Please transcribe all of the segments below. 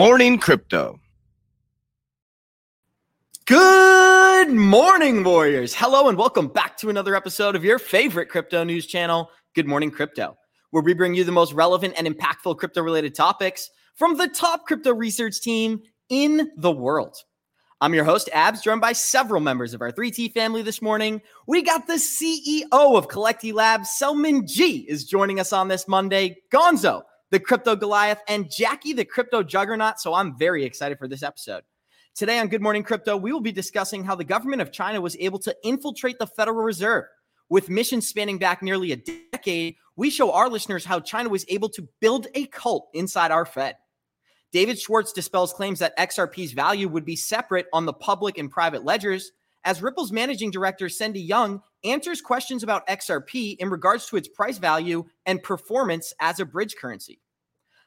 morning, crypto. Good morning, Warriors. Hello, and welcome back to another episode of your favorite crypto news channel, Good Morning Crypto, where we bring you the most relevant and impactful crypto related topics from the top crypto research team in the world. I'm your host, Abs, joined by several members of our 3T family this morning. We got the CEO of Collecti Labs, Selman G, is joining us on this Monday. Gonzo, the crypto Goliath, and Jackie, the crypto juggernaut. So I'm very excited for this episode. Today on Good Morning Crypto, we will be discussing how the government of China was able to infiltrate the Federal Reserve. With missions spanning back nearly a decade, we show our listeners how China was able to build a cult inside our Fed. David Schwartz dispels claims that XRP's value would be separate on the public and private ledgers, as Ripple's managing director, Sendi Young, answers questions about XRP in regards to its price value and performance as a bridge currency.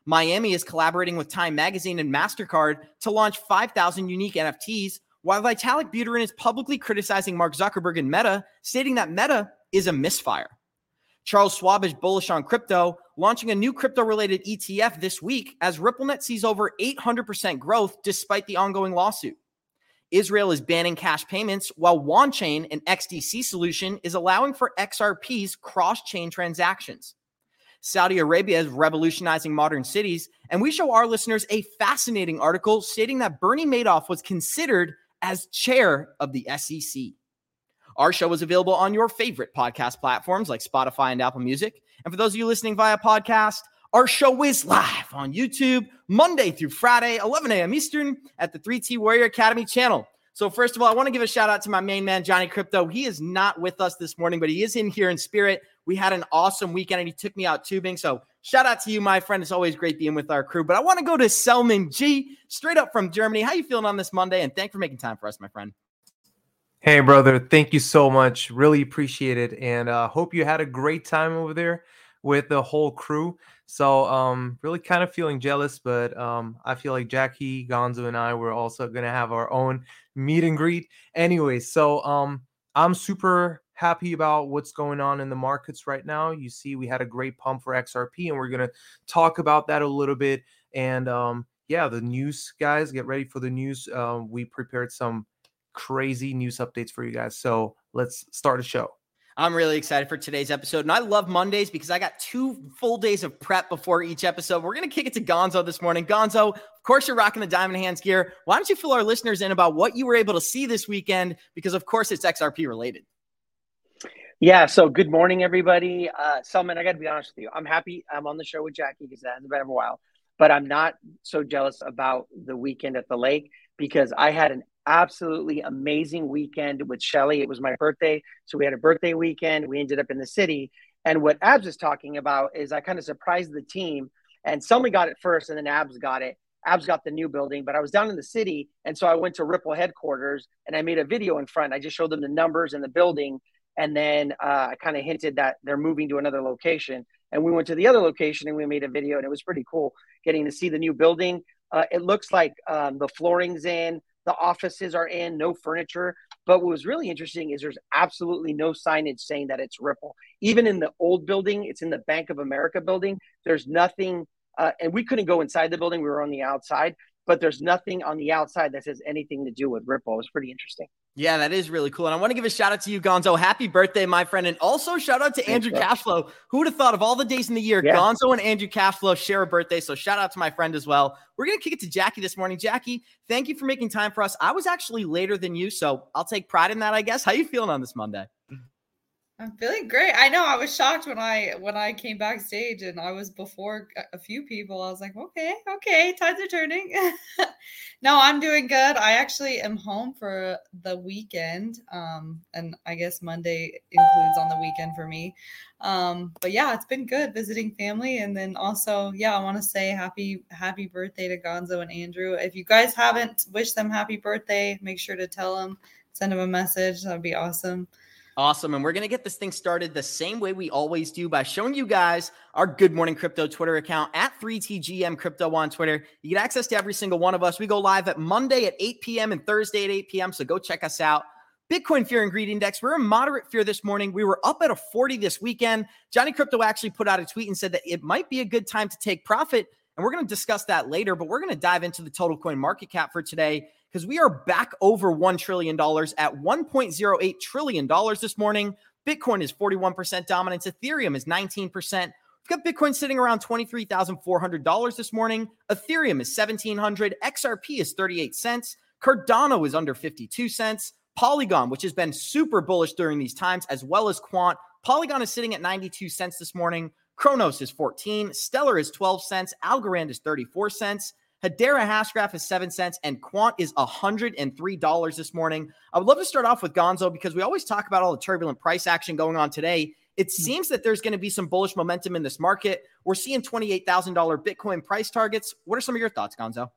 Miami is collaborating with Time Magazine and MasterCard to launch 5,000 unique NFTs, while Vitalik Buterin is publicly criticizing Mark Zuckerberg and Meta, stating that Meta is a misfire. Charles Schwab is bullish on crypto, launching a new crypto related ETF this week as RippleNet sees over 800% growth despite the ongoing lawsuit. Israel is banning cash payments, while Wanchain, an XDC solution, is allowing for XRP's cross chain transactions. Saudi Arabia is revolutionizing modern cities, and we show our listeners a fascinating article stating that Bernie Madoff was considered as chair of the SEC. Our show is available on your favorite podcast platforms like Spotify and Apple Music. And for those of you listening via podcast, our show is live on YouTube Monday through Friday, 11 a.m. Eastern at the 3T Warrior Academy channel. So, first of all, I want to give a shout out to my main man, Johnny Crypto. He is not with us this morning, but he is in here in spirit. We had an awesome weekend and he took me out tubing. So, shout out to you, my friend. It's always great being with our crew. But I want to go to Selman G, straight up from Germany. How you feeling on this Monday? And thank for making time for us, my friend. Hey, brother. Thank you so much. Really appreciate it. And uh, hope you had a great time over there with the whole crew. So, um, really kind of feeling jealous, but um, I feel like Jackie, Gonzo, and I were also going to have our own meet and greet. Anyway, so um, I'm super happy about what's going on in the markets right now. You see, we had a great pump for XRP, and we're going to talk about that a little bit. And um, yeah, the news, guys, get ready for the news. Uh, we prepared some crazy news updates for you guys. So let's start a show. I'm really excited for today's episode. And I love Mondays because I got two full days of prep before each episode. We're going to kick it to Gonzo this morning. Gonzo, of course, you're rocking the Diamond Hands gear. Why don't you fill our listeners in about what you were able to see this weekend? Because, of course, it's XRP related. Yeah. So, good morning, everybody. Uh, Selman, I got to be honest with you. I'm happy I'm on the show with Jackie because that hasn't been a while. But I'm not so jealous about the weekend at the lake because I had an absolutely amazing weekend with Shelly. It was my birthday. So we had a birthday weekend. We ended up in the city. And what Abs is talking about is I kind of surprised the team and somebody got it first and then Abs got it. Abs got the new building, but I was down in the city. And so I went to Ripple headquarters and I made a video in front. I just showed them the numbers and the building. And then uh, I kind of hinted that they're moving to another location. And we went to the other location and we made a video. And it was pretty cool getting to see the new building. Uh, it looks like um, the flooring's in, the offices are in, no furniture. But what was really interesting is there's absolutely no signage saying that it's Ripple. Even in the old building, it's in the Bank of America building. There's nothing, uh, and we couldn't go inside the building. We were on the outside, but there's nothing on the outside that says anything to do with Ripple. It was pretty interesting. Yeah, that is really cool. And I want to give a shout out to you, Gonzo. Happy birthday, my friend. And also shout out to Andrew. Cashflow. Who would have thought of all the days in the year, yeah. Gonzo and Andrew Cashflow share a birthday. So shout out to my friend as well. We're going to kick it to Jackie this morning. Jackie, thank you for making time for us. I was actually later than you, so I'll take pride in that, I guess. How are you feeling on this Monday? I'm feeling great. I know I was shocked when I when I came backstage and I was before a few people. I was like, okay, okay, tides are turning. no, I'm doing good. I actually am home for the weekend. Um, and I guess Monday includes on the weekend for me. Um, but yeah, it's been good visiting family. And then also, yeah, I want to say happy, happy birthday to Gonzo and Andrew. If you guys haven't wished them happy birthday, make sure to tell them, send them a message. That'd be awesome. Awesome. And we're going to get this thing started the same way we always do by showing you guys our Good Morning Crypto Twitter account at 3TGM Crypto on Twitter. You get access to every single one of us. We go live at Monday at 8 p.m. and Thursday at 8 p.m. So go check us out. Bitcoin Fear and Greed Index. We're in moderate fear this morning. We were up at a 40 this weekend. Johnny Crypto actually put out a tweet and said that it might be a good time to take profit And we're going to discuss that later, but we're going to dive into the total coin market cap for today because we are back over $1 trillion at $1.08 trillion this morning. Bitcoin is 41% dominance, Ethereum is 19%. We've got Bitcoin sitting around $23,400 this morning. Ethereum is 1700, XRP is 38 cents, Cardano is under 52 cents. Polygon, which has been super bullish during these times, as well as Quant. Polygon is sitting at 92 cents this morning. Cronos is 14. Stellar is 12 cents. Algorand is 34 cents. Hedera Hashgraph is 7 cents. And Quant is $103 this morning. I would love to start off with Gonzo because we always talk about all the turbulent price action going on today. It hmm. seems that there's going to be some bullish momentum in this market. We're seeing $28,000 Bitcoin price targets. What are some of your thoughts, Gonzo?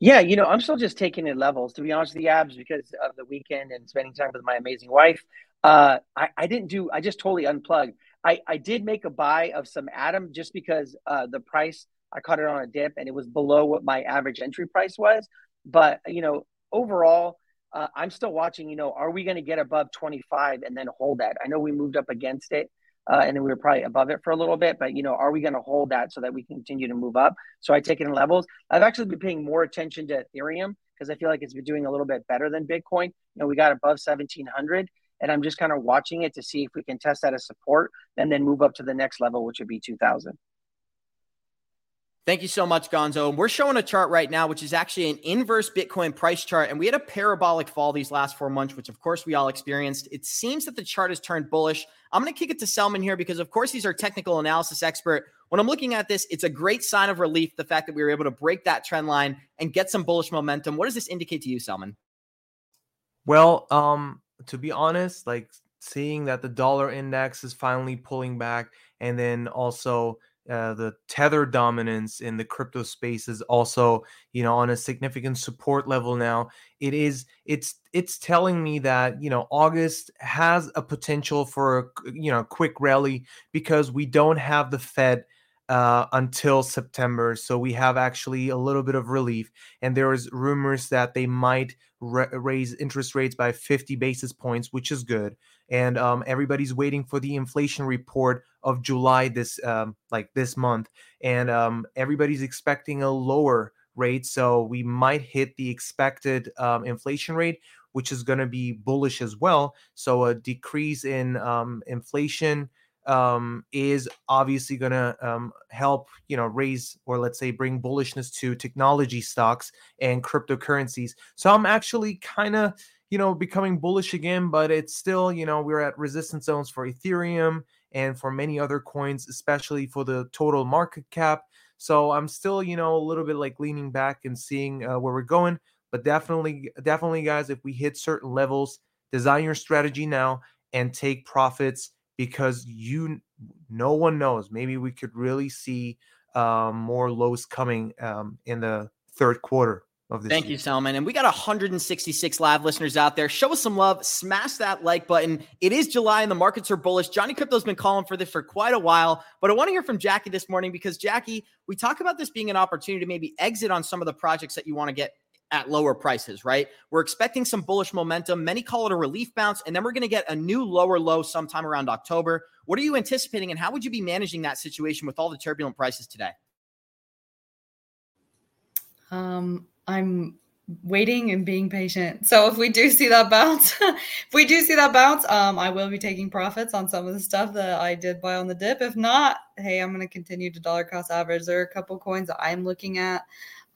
Yeah, you know, I'm still just taking in levels, to be honest with the abs, because of the weekend and spending time with my amazing wife. Uh, I, I didn't do, I just totally unplugged. I, I did make a buy of some Atom just because uh, the price, I caught it on a dip and it was below what my average entry price was. But, you know, overall, uh, I'm still watching, you know, are we going to get above 25 and then hold that? I know we moved up against it uh, and then we were probably above it for a little bit. But you know, are we going to hold that so that we continue to move up? So I take it in levels. I've actually been paying more attention to Ethereum because I feel like it's been doing a little bit better than Bitcoin. You know, we got above seventeen hundred, and I'm just kind of watching it to see if we can test that as support and then move up to the next level, which would be two thousand. Thank you so much, Gonzo. And We're showing a chart right now, which is actually an inverse Bitcoin price chart. And we had a parabolic fall these last four months, which of course we all experienced. It seems that the chart has turned bullish. I'm going to kick it to Selman here because, of course, he's our technical analysis expert. When I'm looking at this, it's a great sign of relief the fact that we were able to break that trend line and get some bullish momentum. What does this indicate to you, Selman? Well, um, to be honest, like seeing that the dollar index is finally pulling back and then also uh, the tether dominance in the crypto space is also you know on a significant support level now it is it's it's telling me that you know august has a potential for a you know quick rally because we don't have the fed uh, until September. So we have actually a little bit of relief. And there is rumors that they might ra- raise interest rates by 50 basis points, which is good and um, everybody's waiting for the inflation report of July this um, like this month, and um, everybody's expecting a lower rate. So we might hit the expected um, inflation rate, which is going to be bullish as well. So a decrease in um, inflation um, is obviously going to help, you know, raise or let's say bring bullishness to technology stocks and cryptocurrencies. So I'm actually kind of you know, becoming bullish again, but it's still, you know, we're at resistance zones for Ethereum and for many other coins, especially for the total market cap. So I'm still, you know, a little bit like leaning back and seeing uh, where we're going. But definitely, definitely, guys, if we hit certain levels, design your strategy now and take profits because you, no one knows. Maybe we could really see um, more lows coming um, in the third quarter of this. Thank year. you, Selman. And we got 166 live listeners out there. Show us some love. Smash that like button. It is July and the markets are bullish. Johnny Crypto's been calling for this for quite a while, but I want to hear from Jackie this morning because Jackie, we talk about this being an opportunity to maybe exit on some of the projects that you want to get at lower prices, right? We're expecting some bullish momentum. Many call it a relief bounce, and then we're going to get a new lower low sometime around October. What are you anticipating, and how would you be managing that situation with all the turbulent prices today? Um, I'm waiting and being patient. So if we do see that bounce, if we do see that bounce, um, I will be taking profits on some of the stuff that I did buy on the dip. If not, hey, I'm going to continue to dollar cost average. There are a couple coins that I'm looking at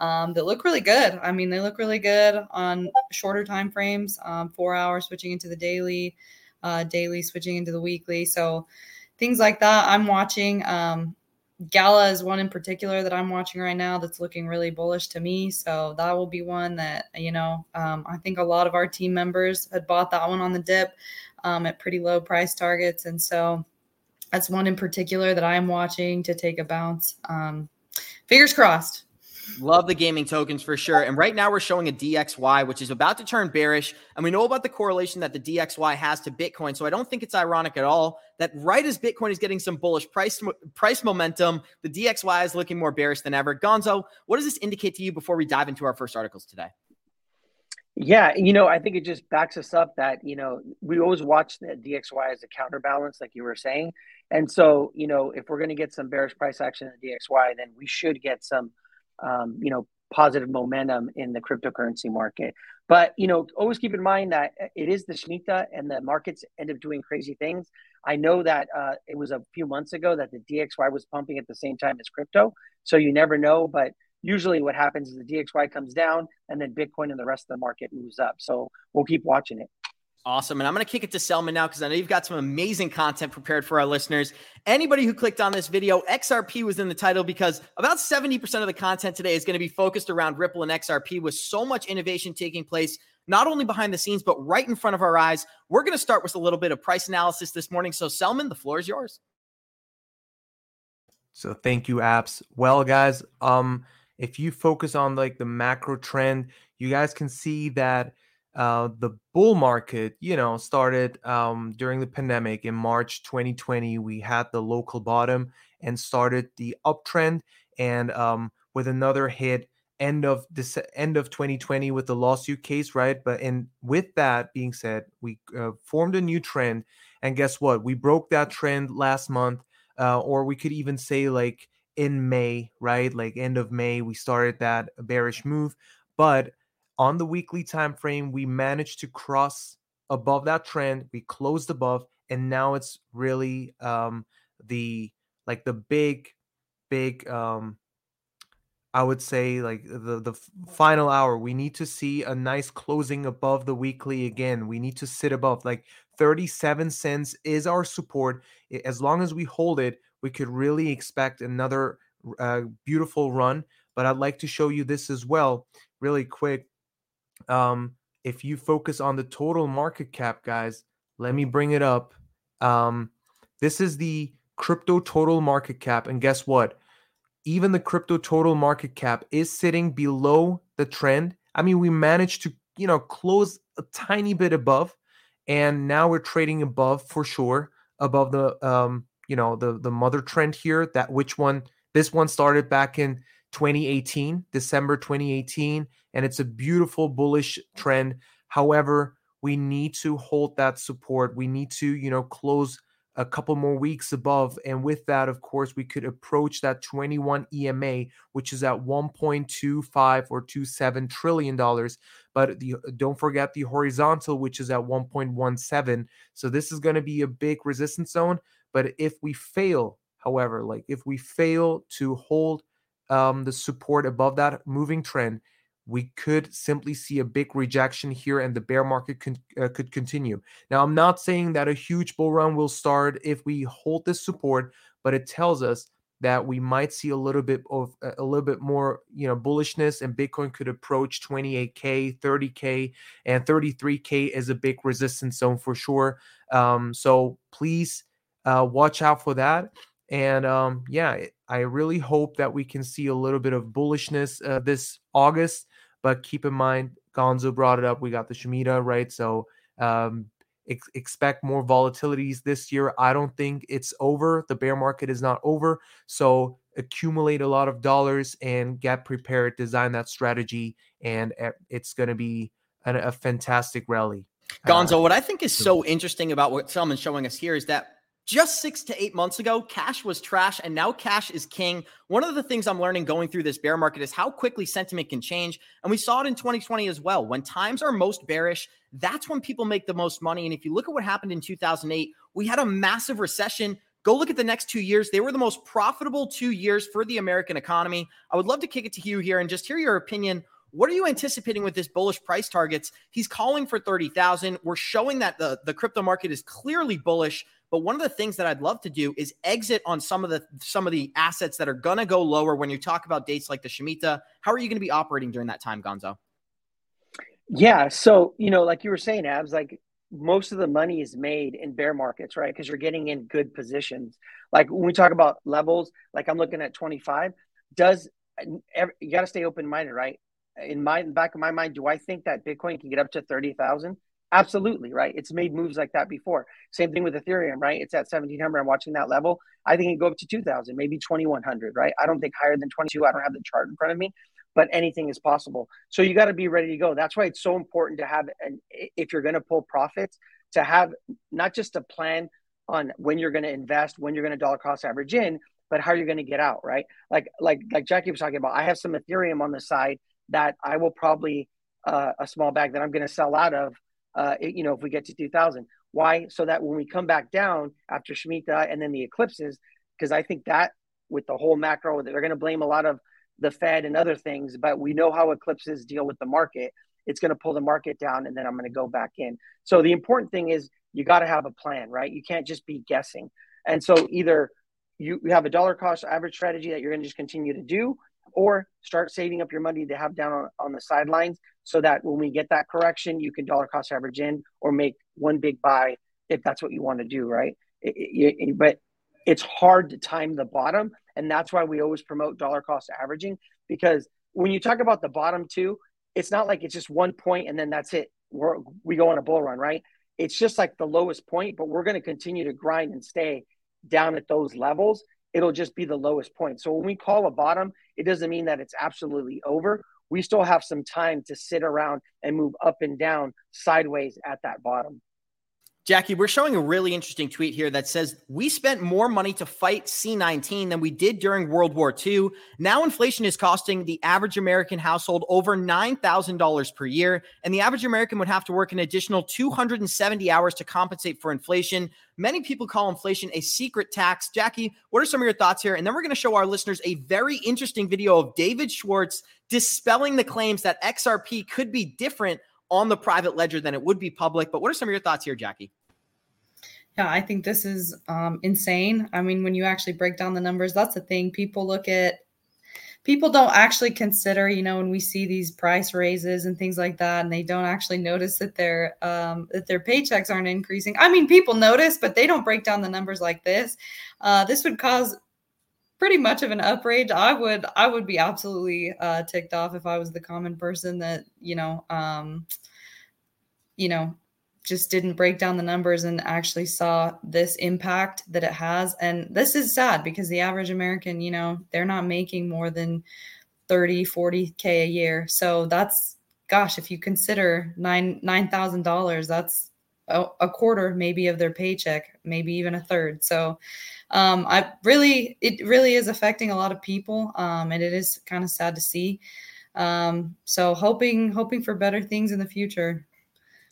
um, that look really good. I mean, they look really good on shorter time frames, um, four hours switching into the daily, uh, daily switching into the weekly. So things like that I'm watching. Um, Gala is one in particular that I'm watching right now that's looking really bullish to me. So that will be one that, you know, um, I think a lot of our team members had bought that one on the dip um, at pretty low price targets. And so that's one in particular that I'm watching to take a bounce. Um, fingers crossed. Love the gaming tokens for sure. And right now we're showing a DXY, which is about to turn bearish. And we know about the correlation that the DXY has to Bitcoin. So I don't think it's ironic at all that right as Bitcoin is getting some bullish price price momentum, the DXY is looking more bearish than ever. Gonzo, what does this indicate to you before we dive into our first articles today? Yeah, you know, I think it just backs us up that, you know, we always watch the DXY as a counterbalance, like you were saying. And so, you know, if we're going to get some bearish price action in the DXY, then we should get some, um, you know, positive momentum in the cryptocurrency market. But, you know, always keep in mind that it is the Shemitah and the markets end up doing crazy things. I know that uh, it was a few months ago that the DXY was pumping at the same time as crypto. So you never know. But usually what happens is the DXY comes down and then Bitcoin and the rest of the market moves up. So we'll keep watching it. Awesome. And I'm going to kick it to Selman now because I know you've got some amazing content prepared for our listeners. Anybody who clicked on this video, XRP was in the title because about 70% of the content today is going to be focused around Ripple and XRP with so much innovation taking place, not only behind the scenes, but right in front of our eyes. We're going to start with a little bit of price analysis this morning. So, Selman, the floor is yours. So, thank you, Abs. Well, guys, um, if you focus on like the macro trend, you guys can see that uh, the bull market, you know, started um, during the pandemic in March 2020. We had the local bottom and started the uptrend, and um, with another hit end of this end of 2020 with the lawsuit case, right? But and with that being said, we uh, formed a new trend, and guess what? We broke that trend last month, uh, or we could even say like in May, right? Like end of May, we started that bearish move, but on the weekly time frame we managed to cross above that trend we closed above and now it's really um the like the big big um I would say like the the final hour. We need to see a nice closing above the weekly again. We need to sit above like 37 cents is our support. As long as we hold it we could really expect another uh, beautiful run but I'd like to show you this as well really quick um, if you focus on the total market cap, guys, let me bring it up. Um, this is the crypto total market cap. And guess what? Even the crypto total market cap is sitting below the trend. I mean, we managed to, you know, close a tiny bit above, and now we're trading above for sure, above the um, you know, the the mother trend here. That which one this one started back in 2018, December 2018, and it's a beautiful bullish trend. However, we need to hold that support. We need to, you know, close a couple more weeks above. And with that, of course, we could approach that 21 EMA, which is at 1.25 or 27 trillion dollars. But the, don't forget the horizontal, which is at 1.17. So this is going to be a big resistance zone. But if we fail, however, like if we fail to hold um, the support above that moving trend, we could simply see a big rejection here and the bear market con- uh, could continue. Now, I'm not saying that a huge bull run will start if we hold this support, but it tells us that we might see a little bit of a little bit more, you know, bullishness and Bitcoin could approach 28k, 30k, and 33k is a big resistance zone for sure. Um, so please uh, watch out for that. And um, yeah, I really hope that we can see a little bit of bullishness uh, this August. But keep in mind, Gonzo brought it up. We got the Shemitah, right? So um, ex- expect more volatilities this year. I don't think it's over. The bear market is not over. So accumulate a lot of dollars and get prepared, design that strategy, and eh, it's going to be a, a fantastic rally. Gonzo, uh, what I think is so interesting about what Selman's showing us here is that just six to eight months ago, cash was trash, and now cash is king. One of the things I'm learning going through this bear market is how quickly sentiment can change. And we saw it in 2020 as well. When times are most bearish, that's when people make the most money. And if you look at what happened in 2008, we had a massive recession. Go look at the next two years. They were the most profitable two years for the American economy. I would love to kick it to Hugh here and just hear your opinion. What are you anticipating with this bullish price targets? He's calling for 30,000. We're showing that the, the crypto market is clearly bullish. But one of the things that I'd love to do is exit on some of the some of the assets that are gonna go lower when you talk about dates like the Shemitah. How are you gonna be operating during that time, Gonzo? Yeah, so you know, like you were saying, Abs, like most of the money is made in bear markets, right? Because you're getting in good positions. Like when we talk about levels, like I'm looking at 25. Does you got to stay open minded, right? In my in back of my mind, do I think that Bitcoin can get up to thirty thousand? Absolutely, right? It's made moves like that before. Same thing with Ethereum, right? It's at 1700. I'm watching that level. I think it go up to 2000, maybe 2100, right? I don't think higher than 22. I don't have the chart in front of me, but anything is possible. So you got to be ready to go. That's why it's so important to have, and if you're going to pull profits, to have not just a plan on when you're going to invest, when you're going to dollar cost average in, but how you're going to get out, right? Like like like Jackie was talking about. I have some Ethereum on the side that I will probably uh, a small bag that I'm going to sell out of. Uh, you know, if we get to 2000, why? So that when we come back down after Shemitah and then the eclipses, because I think that with the whole macro, they're going to blame a lot of the Fed and other things, but we know how eclipses deal with the market. It's going to pull the market down, and then I'm going to go back in. So the important thing is you got to have a plan, right? You can't just be guessing. And so either you, you have a dollar cost average strategy that you're going to just continue to do, or start saving up your money to have down on, on the sidelines so that when we get that correction, you can dollar cost average in or make one big buy if that's what you want to do, right? It, it, it, but it's hard to time the bottom. And that's why we always promote dollar cost averaging because when you talk about the bottom two, it's not like it's just one point and then that's it. We're, we go on a bull run, right? It's just like the lowest point, but we're going to continue to grind and stay down at those levels. It'll just be the lowest point. So when we call a bottom, it doesn't mean that it's absolutely over. We still have some time to sit around and move up and down sideways at that bottom. Jackie, we're showing a really interesting tweet here that says we spent more money to fight C19 than we did during World War II. Now inflation is costing the average American household over $9,000 per year, and the average American would have to work an additional 270 hours to compensate for inflation. Many people call inflation a secret tax. Jackie, what are some of your thoughts here? And then we're going to show our listeners a very interesting video of David Schwartz dispelling the claims that XRP could be different on the private ledger than it would be public. But what are some of your thoughts here, Jackie? Yeah, I think this is um, insane. I mean, when you actually break down the numbers, that's the thing. People look at, people don't actually consider, you know, when we see these price raises and things like that, and they don't actually notice that their um, that their paychecks aren't increasing. I mean, people notice, but they don't break down the numbers like this. Uh, this would cause pretty much of an outrage. I would I would be absolutely uh, ticked off if I was the common person that you know um, you know just didn't break down the numbers and actually saw this impact that it has. And this is sad because the average American, you know, they're not making more than 30, 40K a year. So that's, gosh, if you consider nine, $9,000, that's a, quarter maybe of their paycheck, maybe even a third. So um, I really, it really is affecting a lot of people. Um, and it is kind of sad to see. Um, so hoping, hoping for better things in the future.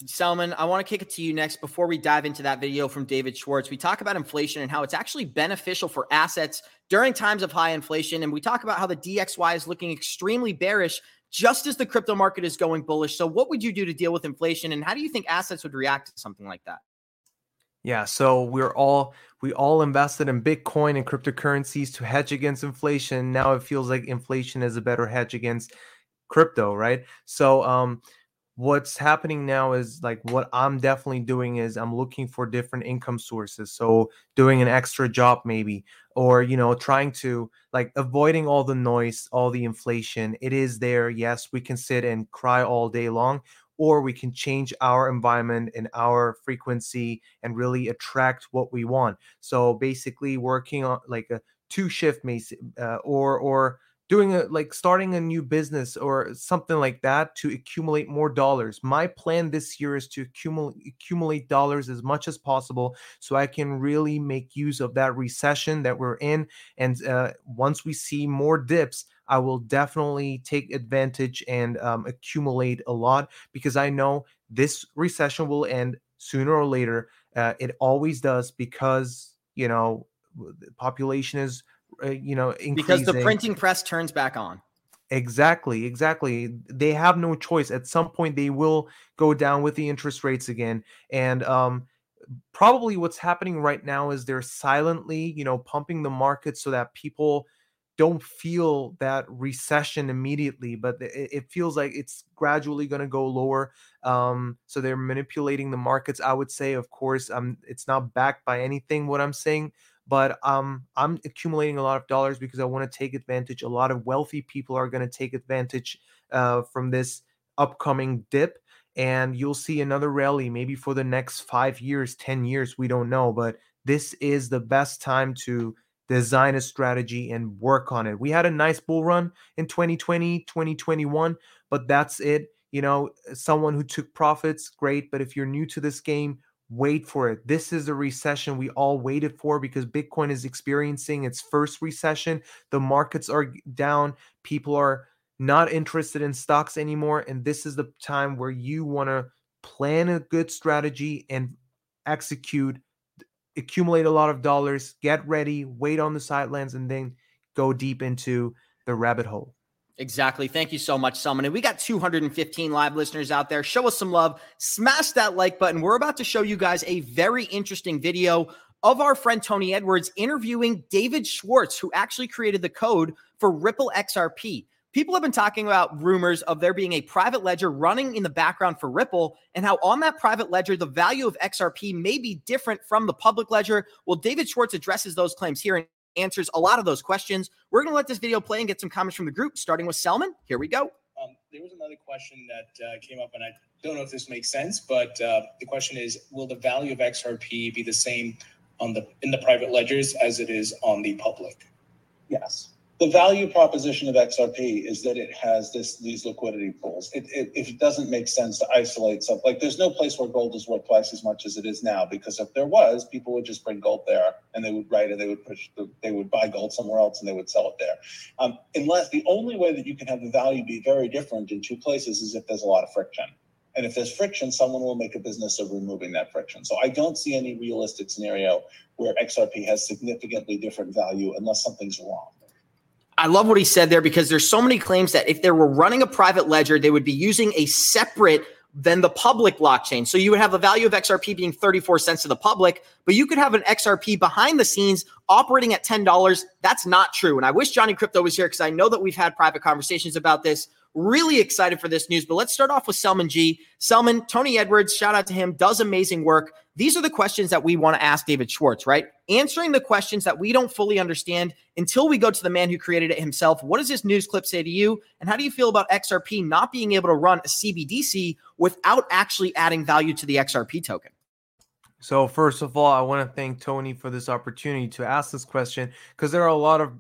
Selman, I want to kick it to you next before we dive into that video from David Schwartz. We talk about inflation and how it's actually beneficial for assets during times of high inflation. And we talk about how the DXY is looking extremely bearish just as the crypto market is going bullish. So, what would you do to deal with inflation? And how do you think assets would react to something like that? Yeah, so we're all we all invested in Bitcoin and cryptocurrencies to hedge against inflation. Now it feels like inflation is a better hedge against crypto, right? So um what's happening now is like what I'm definitely doing is I'm looking for different income sources. So doing an extra job maybe or you know trying to like avoiding all the noise, all the inflation. It is there. Yes, we can sit and cry all day long or we can change our environment and our frequency and really attract what we want. So basically working on like a two shift uh, or or doing a like starting a new business or something like that to accumulate more dollars. My plan this year is to accumulate accumulate dollars as much as possible so i can really make use of that recession that we're in and uh, once we see more dips i will definitely take advantage and um, accumulate a lot because i know this recession will end sooner or later uh, it always does because you know the population is uh, you know, increasing. because the printing press turns back on. Exactly, exactly. They have no choice. At some point, they will go down with the interest rates again, and um, probably what's happening right now is they're silently, you know, pumping the market so that people don't feel that recession immediately, but it, it feels like it's gradually going to go lower. Um, so they're manipulating the markets. I would say, of course, um, it's not backed by anything. What I'm saying, but um, I'm accumulating a lot of dollars because I want to take advantage. A lot of wealthy people are going to take advantage uh, from this upcoming dip, and you'll see another rally maybe for the next five years, 10 years. We don't know, but this is the best time to design a strategy and work on it. We had a nice bull run in 2020, 2021, but that's it. You know, someone who took profits, great. But if you're new to this game, wait for it. This is a recession we all waited for because Bitcoin is experiencing its first recession. The markets are down. People are not interested in stocks anymore. And this is the time where you want to plan a good strategy and execute, accumulate a lot of dollars, get ready, wait on the sidelines, and then go deep into the rabbit hole. Exactly. Thank you so much, Selman. And we got 215 live listeners out there. Show us some love. Smash that like button. We're about to show you guys a very interesting video of our friend Tony Edwards interviewing David Schwartz, who actually created the code for Ripple XRP. People have been talking about rumors of there being a private ledger running in the background for Ripple and how on that private ledger, the value of XRP may be different from the public ledger. Well, David Schwartz addresses those claims here and answers a lot of those questions. We're going to let this video play and get some comments from the group, starting with Selman. Here we go. Um, there was another question that uh, came up, and I don't know if this makes sense, but uh, the question is: Will the value of XRP be the same on the in the private ledgers as it is on the public? Yes the value proposition of XRP is that it has this these liquidity pools. It, it, if it doesn't make sense to isolate something, like there's no place where gold is worth twice as much as it is now, because if there was, people would just bring gold there and they would write it, they would push, the, they would buy gold somewhere else and they would sell it there. Um, unless the only way that you can have the value be very different in two places is if there's a lot of friction. And if there's friction, someone will make a business of removing that friction. So I don't see any realistic scenario where XRP has significantly different value unless something's wrong. I love what he said there because there's so many claims that if they were running a private ledger, they would be using a separate than the public blockchain. So you would have the value of XRP being 34 cents to the public, but you could have an XRP behind the scenes operating at $10. That's not true. And I wish Johnny Crypto was here because I know that we've had private conversations about this. Really excited for this news. But let's start off with Selman G. Selman, Tony Edwards, shout out to him, does amazing work. These are the questions that we want to ask David Schwartz, right? Answering the questions that we don't fully understand until we go to the man who created it himself. What does this news clip say to you? And how do you feel about XRP not being able to run a CBDC without actually adding value to the XRP token? So, first of all, I want to thank Tony for this opportunity to ask this question because there are a lot of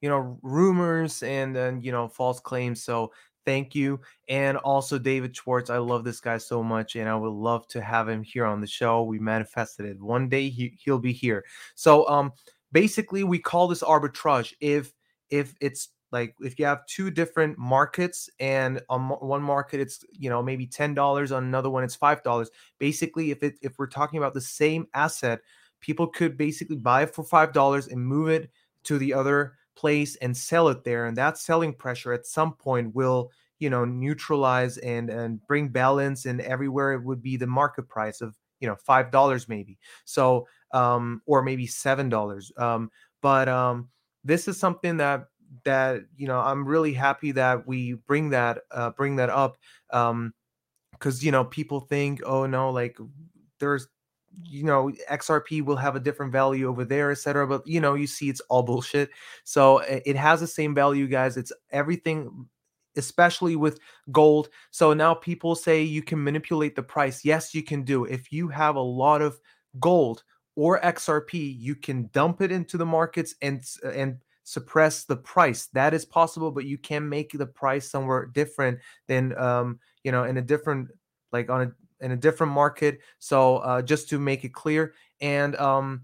you know rumors and and you know false claims so thank you. And also David Schwartz. I love this guy so much, and I would love to have him here on the show. We manifested it. One day he, he'll be here. So um basically we call this arbitrage if if it's like if you have two different markets and on one market it's you know maybe $10 on another one it's $5 basically if it if we're talking about the same asset people could basically buy it for $5 and move it to the other place and sell it there and that selling pressure at some point will you know neutralize and and bring balance and everywhere it would be the market price of you know five dollars maybe. So um or maybe seven dollars um but um this is something that that you know i'm really happy that we bring that uh bring that up um because you know people think oh no like there's you know xrp will have a different value over there etc but you know you see it's all bullshit. So it has the same value guys. It's everything especially with gold. So now people say you can manipulate the price. Yes you can do. If you have a lot of gold or xrp you can dump it into the markets and and suppress the price. That is possible but you can make the price somewhere different than um you know in a different like on a in a different market. So uh, just to make it clear, and um,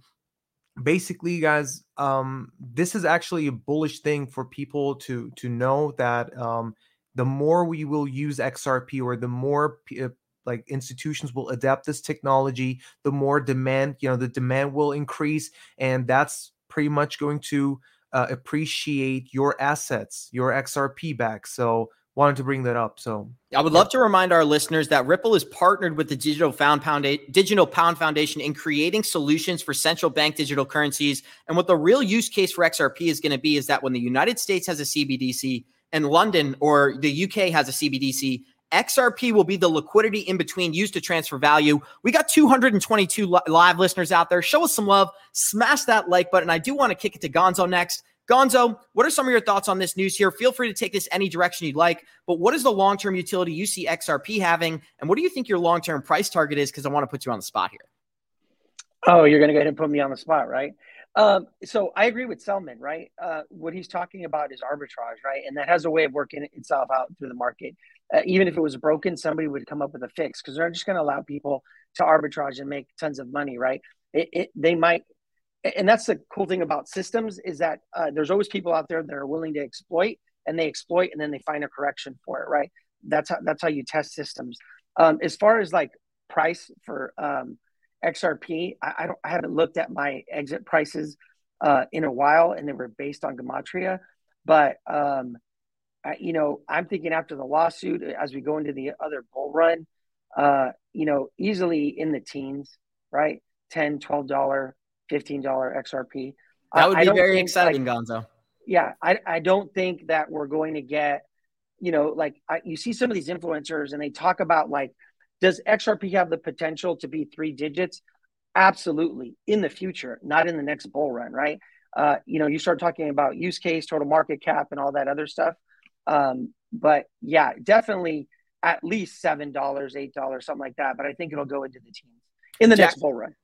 basically, guys, um, this is actually a bullish thing for people to to know that um, the more we will use XRP or the more p- uh, like institutions will adapt this technology, the more demand, you know, the demand will increase, and that's pretty much going to uh, appreciate your assets, your XRP back. So wanted to bring that up. So I would love to remind our listeners that Ripple is partnered with the Digital Pound, Digital Pound Foundation in creating solutions for central bank digital currencies. And what the real use case for XRP is going to be is that when the United States has a CBDC and London or the UK has a CBDC, XRP will be the liquidity in between used to transfer value. We got 222 live listeners out there. Show us some love. Smash that like button. I do want to kick it to Gonzo next. Gonzo, what are some of your thoughts on this news here? Feel free to take this any direction you'd like, but what is the long term utility you see XRP having? And what do you think your long term price target is? Because I want to put you on the spot here. Oh, you're going to go ahead and put me on the spot, right? Um, so I agree with Selman, right? Uh, what he's talking about is arbitrage, right? And that has a way of working itself out through the market. Uh, even if it was broken, somebody would come up with a fix because they're just going to allow people to arbitrage and make tons of money, right? It, it, they might, and that's the cool thing about systems is that uh, there's always people out there that are willing to exploit, and they exploit, and then they find a correction for it, right? That's how that's how you test systems. Um, as far as like price for um, XRP, I, I, don't I haven't looked at my exit prices uh, in a while, and they were based on gematria. But um, I, you know, I'm thinking after the lawsuit, as we go into the other bull run, uh, you know, easily in the teens, right? 10 12 dollar 15 dollar xrp that would be very exciting like, gonzo yeah I, I don't think that we're going to get you know like I, you see some of these influencers and they talk about like does XRP have the potential to be three digits? Absolutely, in the future, not in the next bull run, right? Uh, you know, you start talking about use case, total market cap, and all that other stuff. Um, but yeah, definitely at least seven dollars, eight dollars, something like that. But I think it'll go into the teens in the Jack, next bull run.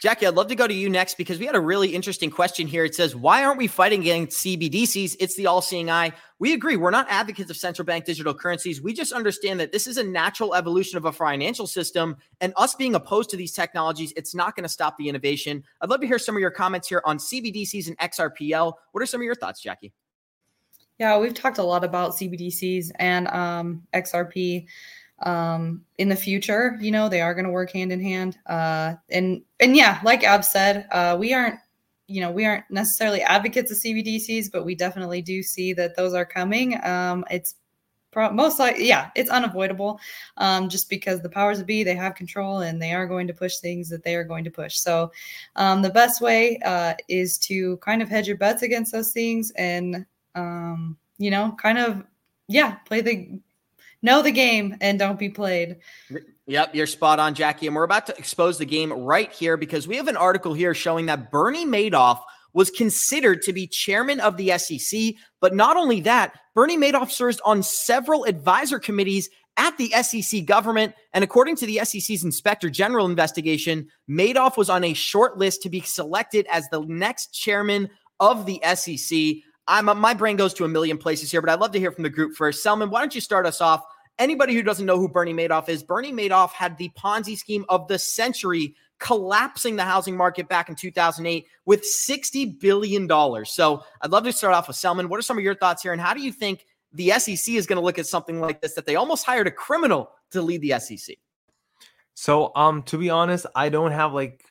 Jackie, I'd love to go to you next because we had a really interesting question here. It says, Why aren't we fighting against CBDCs? It's the all seeing eye. We agree. We're not advocates of central bank digital currencies. We just understand that this is a natural evolution of a financial system. And us being opposed to these technologies, it's not going to stop the innovation. I'd love to hear some of your comments here on CBDCs and XRPL. What are some of your thoughts, Jackie? Yeah, we've talked a lot about CBDCs and um, XRP um, in the future. You know, they are going to work hand in hand. Uh, and and yeah, like Ab said, uh, we aren't you know we aren't necessarily advocates of CBDCs, but we definitely do see that those are coming. Um, it's pro- most likely yeah, it's unavoidable, um, just because the powers that be they have control and they are going to push things that they are going to push. So um, the best way uh, is to kind of hedge your bets against those things and um, you know kind of yeah play the know the game and don't be played. Yep, you're spot on, Jackie. And we're about to expose the game right here because we have an article here showing that Bernie Madoff was considered to be chairman of the SEC. But not only that, Bernie Madoff served on several advisor committees at the SEC government. And according to the SEC's inspector general investigation, Madoff was on a short list to be selected as the next chairman of the SEC. I'm my brain goes to a million places here, but I'd love to hear from the group first. Selman, why don't you start us off? Anybody who doesn't know who Bernie Madoff is, Bernie Madoff had the Ponzi scheme of the century, collapsing the housing market back in 2008 with $60 billion. So I'd love to start off with Selman. What are some of your thoughts here? And how do you think the SEC is going to look at something like this that they almost hired a criminal to lead the SEC? So, um, to be honest, I don't have like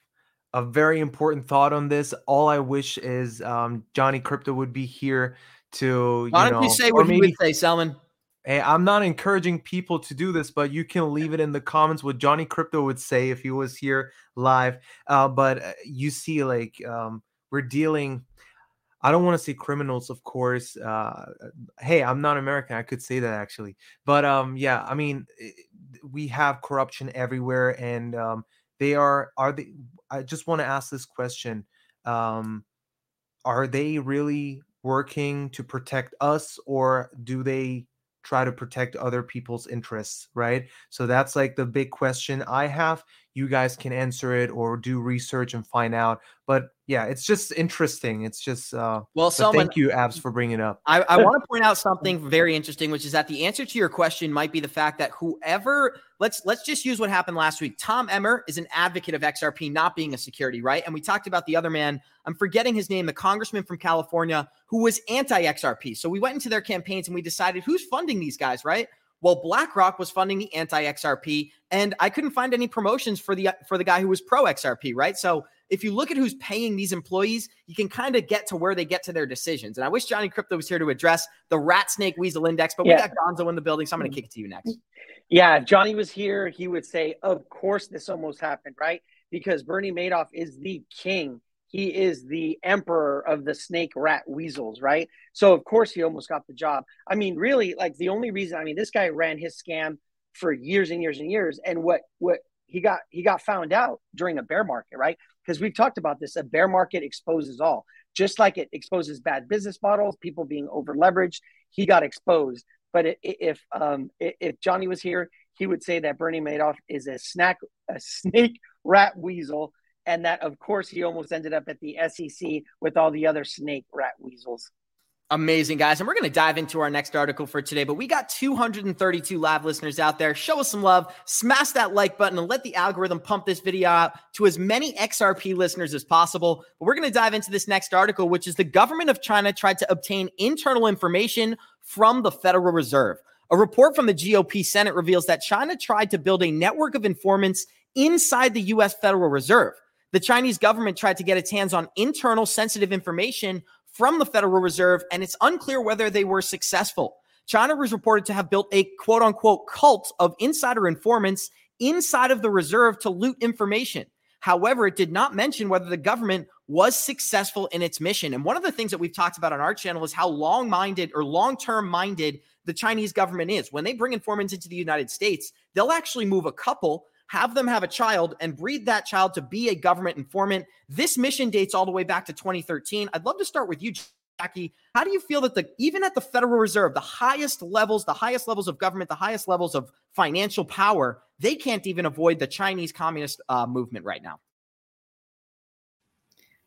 a very important thought on this. All I wish is um, Johnny Crypto would be here to. You Why don't know, you say what maybe, you would say, Selman? Hey, I'm not encouraging people to do this, but you can leave it in the comments what Johnny Crypto would say if he was here live. Uh, but uh, you see, like um, we're dealing. I don't want to say criminals, of course. Uh, hey, I'm not American. I could say that actually, but um, yeah, I mean, we have corruption everywhere, and um, they are are they I just want to ask this question. Um, are they really working to protect us or do they try to protect other people's interests, right? So that's like the big question I have. You guys can answer it or do research and find out. But yeah, it's just interesting. It's just uh well, so thank you, Abs, for bringing it up. I, I want to point out something very interesting, which is that the answer to your question might be the fact that whoever let's let's just use what happened last week. Tom Emmer is an advocate of XRP not being a security, right? And we talked about the other man. I'm forgetting his name, the congressman from California who was anti-XRP. So we went into their campaigns and we decided who's funding these guys, right? Well, BlackRock was funding the anti-XRP, and I couldn't find any promotions for the for the guy who was pro XRP, right? So if you look at who's paying these employees, you can kind of get to where they get to their decisions. And I wish Johnny Crypto was here to address the rat snake weasel index, but yeah. we got Gonzo in the building, so I'm going to mm-hmm. kick it to you next. Yeah, if Johnny was here, he would say, "Of course, this almost happened, right?" Because Bernie Madoff is the king. He is the emperor of the snake rat weasels, right? So of course he almost got the job. I mean, really, like the only reason, I mean, this guy ran his scam for years and years and years, and what what he got he got found out during a bear market, right? Because we've talked about this. A bear market exposes all, just like it exposes bad business models, people being over leveraged. He got exposed. But if um, if Johnny was here, he would say that Bernie Madoff is a snack, a snake rat weasel, and that of course he almost ended up at the SEC with all the other snake rat weasels. Amazing, guys. And we're going to dive into our next article for today. But we got 232 live listeners out there. Show us some love, smash that like button, and let the algorithm pump this video out to as many XRP listeners as possible. But we're going to dive into this next article, which is the government of China tried to obtain internal information from the Federal Reserve. A report from the GOP Senate reveals that China tried to build a network of informants inside the US Federal Reserve. The Chinese government tried to get its hands on internal sensitive information from the Federal Reserve, and it's unclear whether they were successful. China was reported to have built a quote unquote cult of insider informants inside of the reserve to loot information. However, it did not mention whether the government was successful in its mission. And one of the things that we've talked about on our channel is how long minded or long term minded the Chinese government is. When they bring informants into the United States, they'll actually move a couple have them have a child and breed that child to be a government informant. This mission dates all the way back to 2013. I'd love to start with you, Jackie. How do you feel that the even at the Federal Reserve, the highest levels, the highest levels of government, the highest levels of financial power, they can't even avoid the Chinese communist uh, movement right now?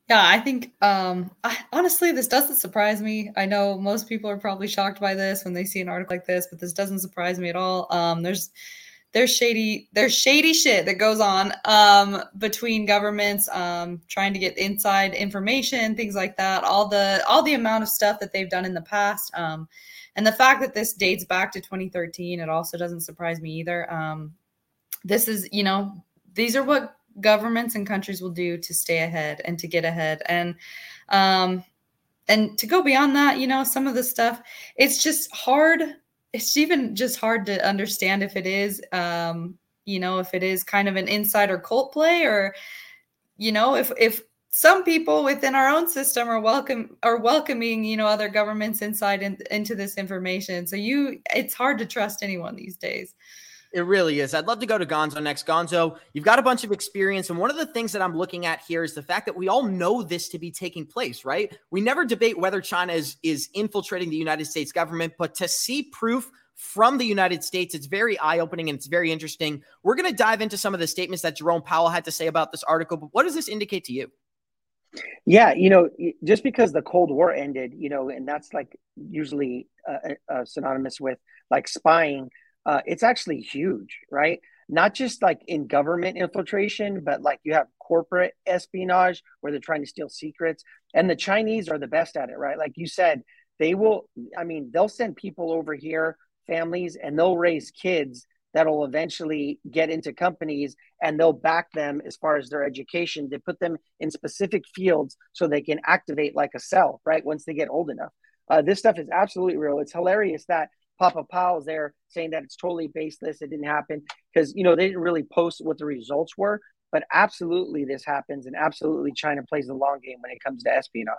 Yeah, I think um, I, honestly, this doesn't surprise me. I know most people are probably shocked by this when they see an article like this, but this doesn't surprise me at all. Um, there's there's shady there's shady shit that goes on um, between governments um, trying to get inside information things like that all the all the amount of stuff that they've done in the past um, and the fact that this dates back to 2013 it also doesn't surprise me either um, this is you know these are what governments and countries will do to stay ahead and to get ahead and um, and to go beyond that you know some of the stuff it's just hard it's even just hard to understand if it is um you know if it is kind of an insider cult play or you know if if some people within our own system are welcome are welcoming you know other governments inside in, into this information. So you it's hard to trust anyone these days it really is. I'd love to go to Gonzo next. Gonzo, you've got a bunch of experience. And one of the things that I'm looking at here is the fact that we all know this to be taking place, right? We never debate whether China is, is infiltrating the United States government, but to see proof from the United States. It's very eye opening and it's very interesting. We're going to dive into some of the statements that Jerome Powell had to say about this article. But what does this indicate to you? Yeah, you know, just because the Cold War ended, you know, and that's like usually uh, uh, synonymous with like spying uh, it's actually huge, right? Not just like in government infiltration, but like you have corporate espionage where they're trying to steal secrets. And the Chinese are the best at it, right? Like you said, they will, I mean, they'll send people over here, families, and they'll raise kids that'll eventually get into companies and they'll back them as far as their education. They put them in specific fields so they can activate like a cell, right? Once they get old enough. Uh, this stuff is absolutely real. It's hilarious that Papa Powell's there saying that it's totally baseless. It didn't happen because, you know, they didn't really post what the results were. But absolutely, this happens. And absolutely, China plays the long game when it comes to espionage.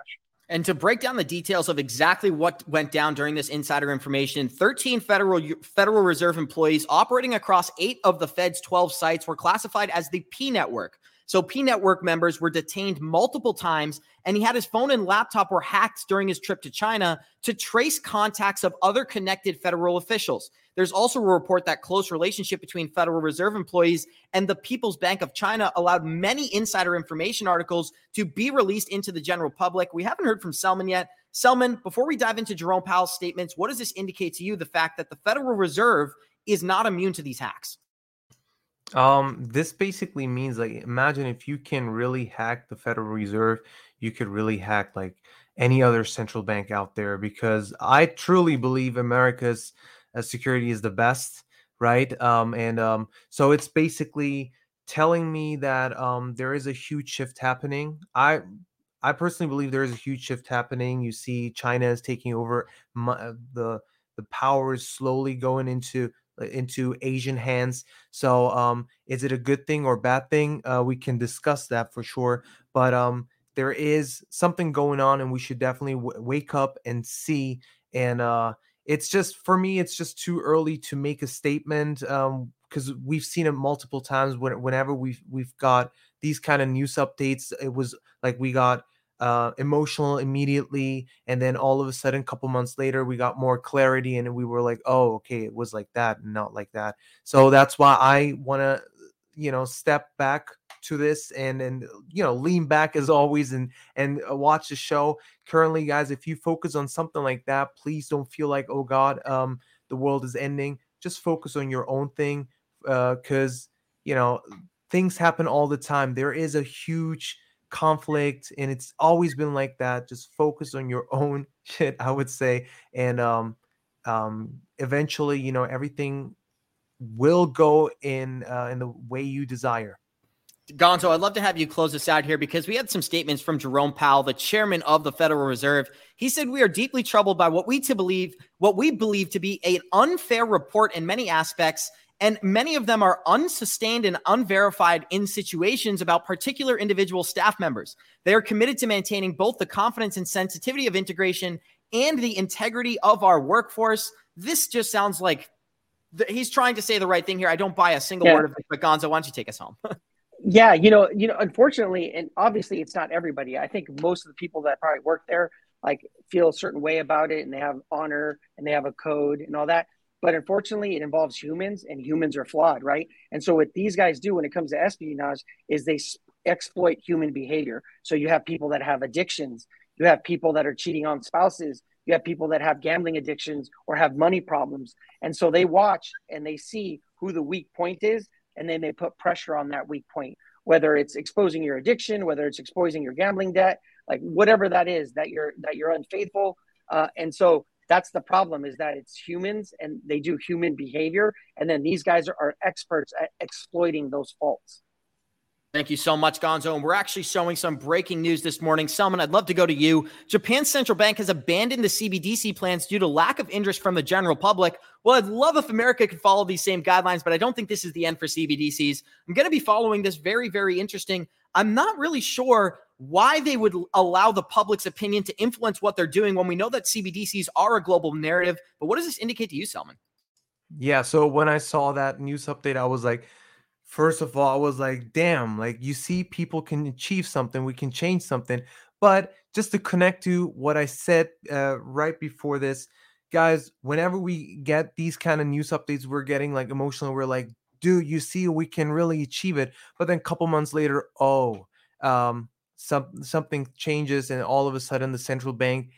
And to break down the details of exactly what went down during this insider information, 13 Federal Federal Reserve employees operating across 8 of the Fed's 12 sites were classified as the P network. So P Network members were detained multiple times, and he had his phone and laptop were hacked during his trip to China to trace contacts of other connected federal officials. There's also a report that close relationship between Federal Reserve employees and the People's Bank of China allowed many insider information articles to be released into the general public. We haven't heard from Selman yet. Selman, before we dive into Jerome Powell's statements, what does this indicate to you the fact that the Federal Reserve is not immune to these hacks? Um, this basically means like imagine if you can really hack the Federal Reserve, you could really hack like any other central bank out there because I truly believe America's uh, security is the best, right? Um, and um, so it's basically telling me that um, there is a huge shift happening. I I personally believe there is a huge shift happening. You see, China is taking over my, uh, the the power is slowly going into into Asian hands. So, um, is it a good thing or bad thing? Uh, we can discuss that for sure. But um, there is something going on, and we should definitely w- wake up and see. And uh, it's just for me, it's just too early to make a statement because um, we've seen it multiple times. When, whenever we've we've got these kind of news updates, it was like we got uh, emotional immediately, and then all of a sudden, a couple months later, we got more clarity, and we were like, "Oh, okay, it was like that, not like that." So that's why I want to, you know, step back to this and and you know lean back as always and and uh, watch the show. Currently guys if you focus on something like that please don't feel like oh god um the world is ending. Just focus on your own thing uh because uh, you know things happen all the time. There is a huge conflict and it's always been like that just focus on your own shit i would say and um um eventually you know everything will go in uh, in the way you desire Gonzo, I'd love to have you close us out here because we had some statements from Jerome Powell, the chairman of the Federal Reserve. He said we are deeply troubled by what we to believe what we believe to be an unfair report in many aspects, and many of them are unsustained and unverified in situations about particular individual staff members. They are committed to maintaining both the confidence and sensitivity of integration and the integrity of our workforce. This just sounds like the, he's trying to say the right thing here. I don't buy a single yeah. word of it, but Gonzo, why don't you take us home? yeah, you know, you know, unfortunately, and obviously, it's not everybody. I think most of the people that probably work there like feel a certain way about it, and they have honor and they have a code and all that. But unfortunately, it involves humans, and humans are flawed, right? And so, what these guys do when it comes to espionage is they exploit human behavior. So you have people that have addictions, you have people that are cheating on spouses, you have people that have gambling addictions or have money problems, and so they watch and they see who the weak point is and then they put pressure on that weak point whether it's exposing your addiction whether it's exposing your gambling debt like whatever that is that you're that you're unfaithful uh, and so that's the problem is that it's humans and they do human behavior and then these guys are, are experts at exploiting those faults Thank you so much, Gonzo. And we're actually showing some breaking news this morning. Selman, I'd love to go to you. Japan's central bank has abandoned the CBDC plans due to lack of interest from the general public. Well, I'd love if America could follow these same guidelines, but I don't think this is the end for CBDCs. I'm going to be following this very, very interesting. I'm not really sure why they would allow the public's opinion to influence what they're doing when we know that CBDCs are a global narrative. But what does this indicate to you, Selman? Yeah. So when I saw that news update, I was like, first of all, I was like, damn, like you see, people can achieve something, we can change something. But just to connect to what I said uh, right before this, guys, whenever we get these kind of news updates, we're getting like emotional. We're like, dude, you see, we can really achieve it. But then a couple months later, oh, um, some something changes, and all of a sudden, the central bank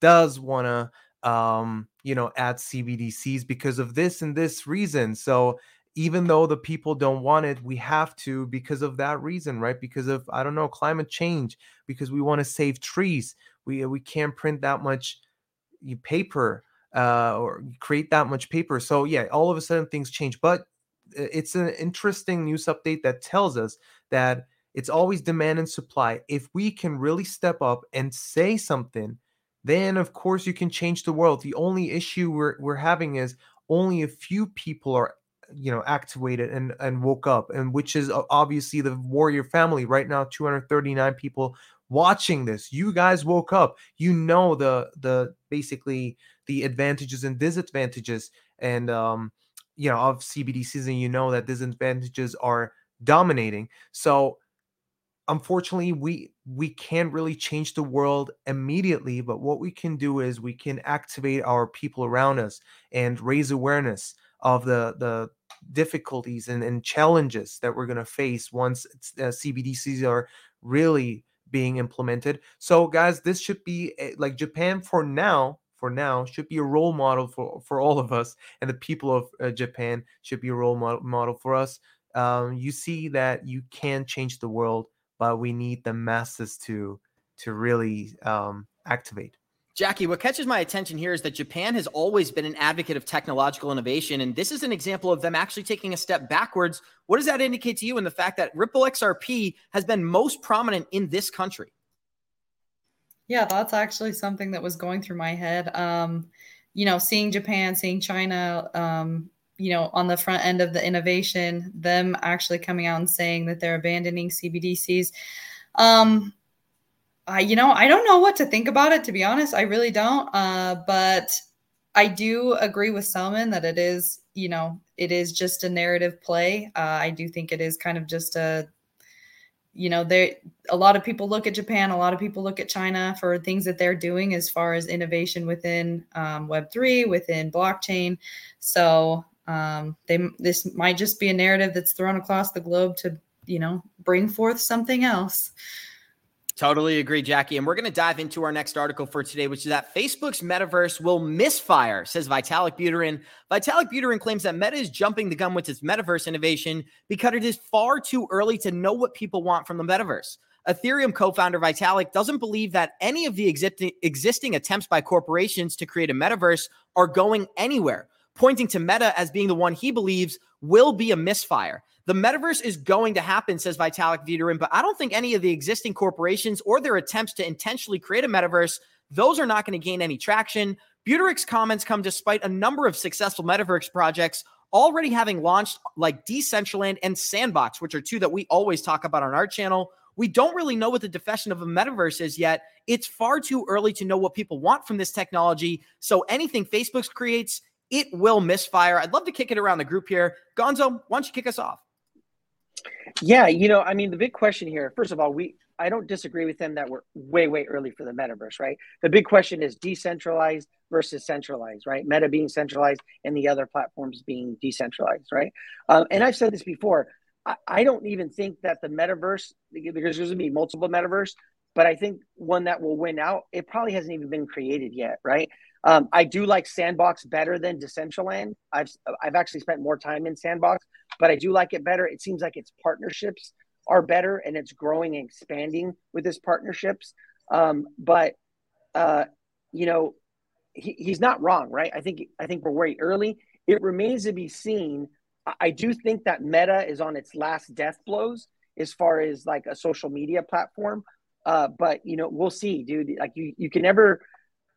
does want to, um, you know, add CBDCs because of this and this reason. So even though the people don't want it, we have to because of that reason, right? Because of I don't know climate change, because we want to save trees. We we can't print that much paper uh, or create that much paper. So yeah, all of a sudden things change. But it's an interesting news update that tells us that it's always demand and supply. If we can really step up and say something, then of course you can change the world. The only issue we're we're having is only a few people are you know activated and and woke up and which is obviously the warrior family right now 239 people watching this you guys woke up you know the the basically the advantages and disadvantages and um you know of cbdc's and you know that disadvantages are dominating so unfortunately we we can't really change the world immediately but what we can do is we can activate our people around us and raise awareness of the the difficulties and, and challenges that we're going to face once uh, CBDCs are really being implemented. So, guys, this should be a, like Japan for now. For now, should be a role model for for all of us, and the people of uh, Japan should be a role model, model for us. Um, you see that you can change the world, but we need the masses to to really um, activate. Jackie, what catches my attention here is that Japan has always been an advocate of technological innovation. And this is an example of them actually taking a step backwards. What does that indicate to you in the fact that Ripple XRP has been most prominent in this country? Yeah, that's actually something that was going through my head. Um, you know, seeing Japan, seeing China, um, you know, on the front end of the innovation, them actually coming out and saying that they're abandoning CBDCs. Um, I, you know, I don't know what to think about it, to be honest. I really don't. Uh, but I do agree with Selman that it is, you know, it is just a narrative play. Uh, I do think it is kind of just a, you know, there a lot of people look at Japan, a lot of people look at China for things that they're doing as far as innovation within um, Web three, within blockchain. So um, they this might just be a narrative that's thrown across the globe to you know, bring forth something else. Totally agree, Jackie. And we're going to dive into our next article for today, which is that Facebook's metaverse will misfire, says Vitalik Buterin. Vitalik Buterin claims that Meta is jumping the gun with its metaverse innovation because it is far too early to know what people want from the metaverse. Ethereum co founder Vitalik doesn't believe that any of the existing, existing attempts by corporations to create a metaverse are going anywhere, pointing to Meta as being the one he believes will be a misfire. The metaverse is going to happen, says Vitalik Buterin, but I don't think any of the existing corporations or their attempts to intentionally create a metaverse, those are not going to gain any traction. Buterin's comments come despite a number of successful metaverse projects already having launched, like Decentraland and Sandbox, which are two that we always talk about on our channel. We don't really know what the definition of a metaverse is yet. It's far too early to know what people want from this technology. So anything Facebook creates, it will misfire. I'd love to kick it around the group here. Gonzo, why don't you kick us off? Yeah, you know, I mean, the big question here, first of all, we I don't disagree with them that we're way, way early for the metaverse, right? The big question is decentralized versus centralized, right? Meta being centralized and the other platforms being decentralized, right? Um, and I've said this before. I, I don't even think that the metaverse, because there's going to be multiple metaverse, but I think one that will win out, it probably hasn't even been created yet, right? Um, I do like Sandbox better than Decentraland. I've I've actually spent more time in Sandbox, but I do like it better. It seems like its partnerships are better and it's growing and expanding with its partnerships. Um, but uh, you know, he, he's not wrong, right? I think I think we're very early. It remains to be seen. I do think that Meta is on its last death blows as far as like a social media platform. Uh, but you know, we'll see, dude. Like you, you can never,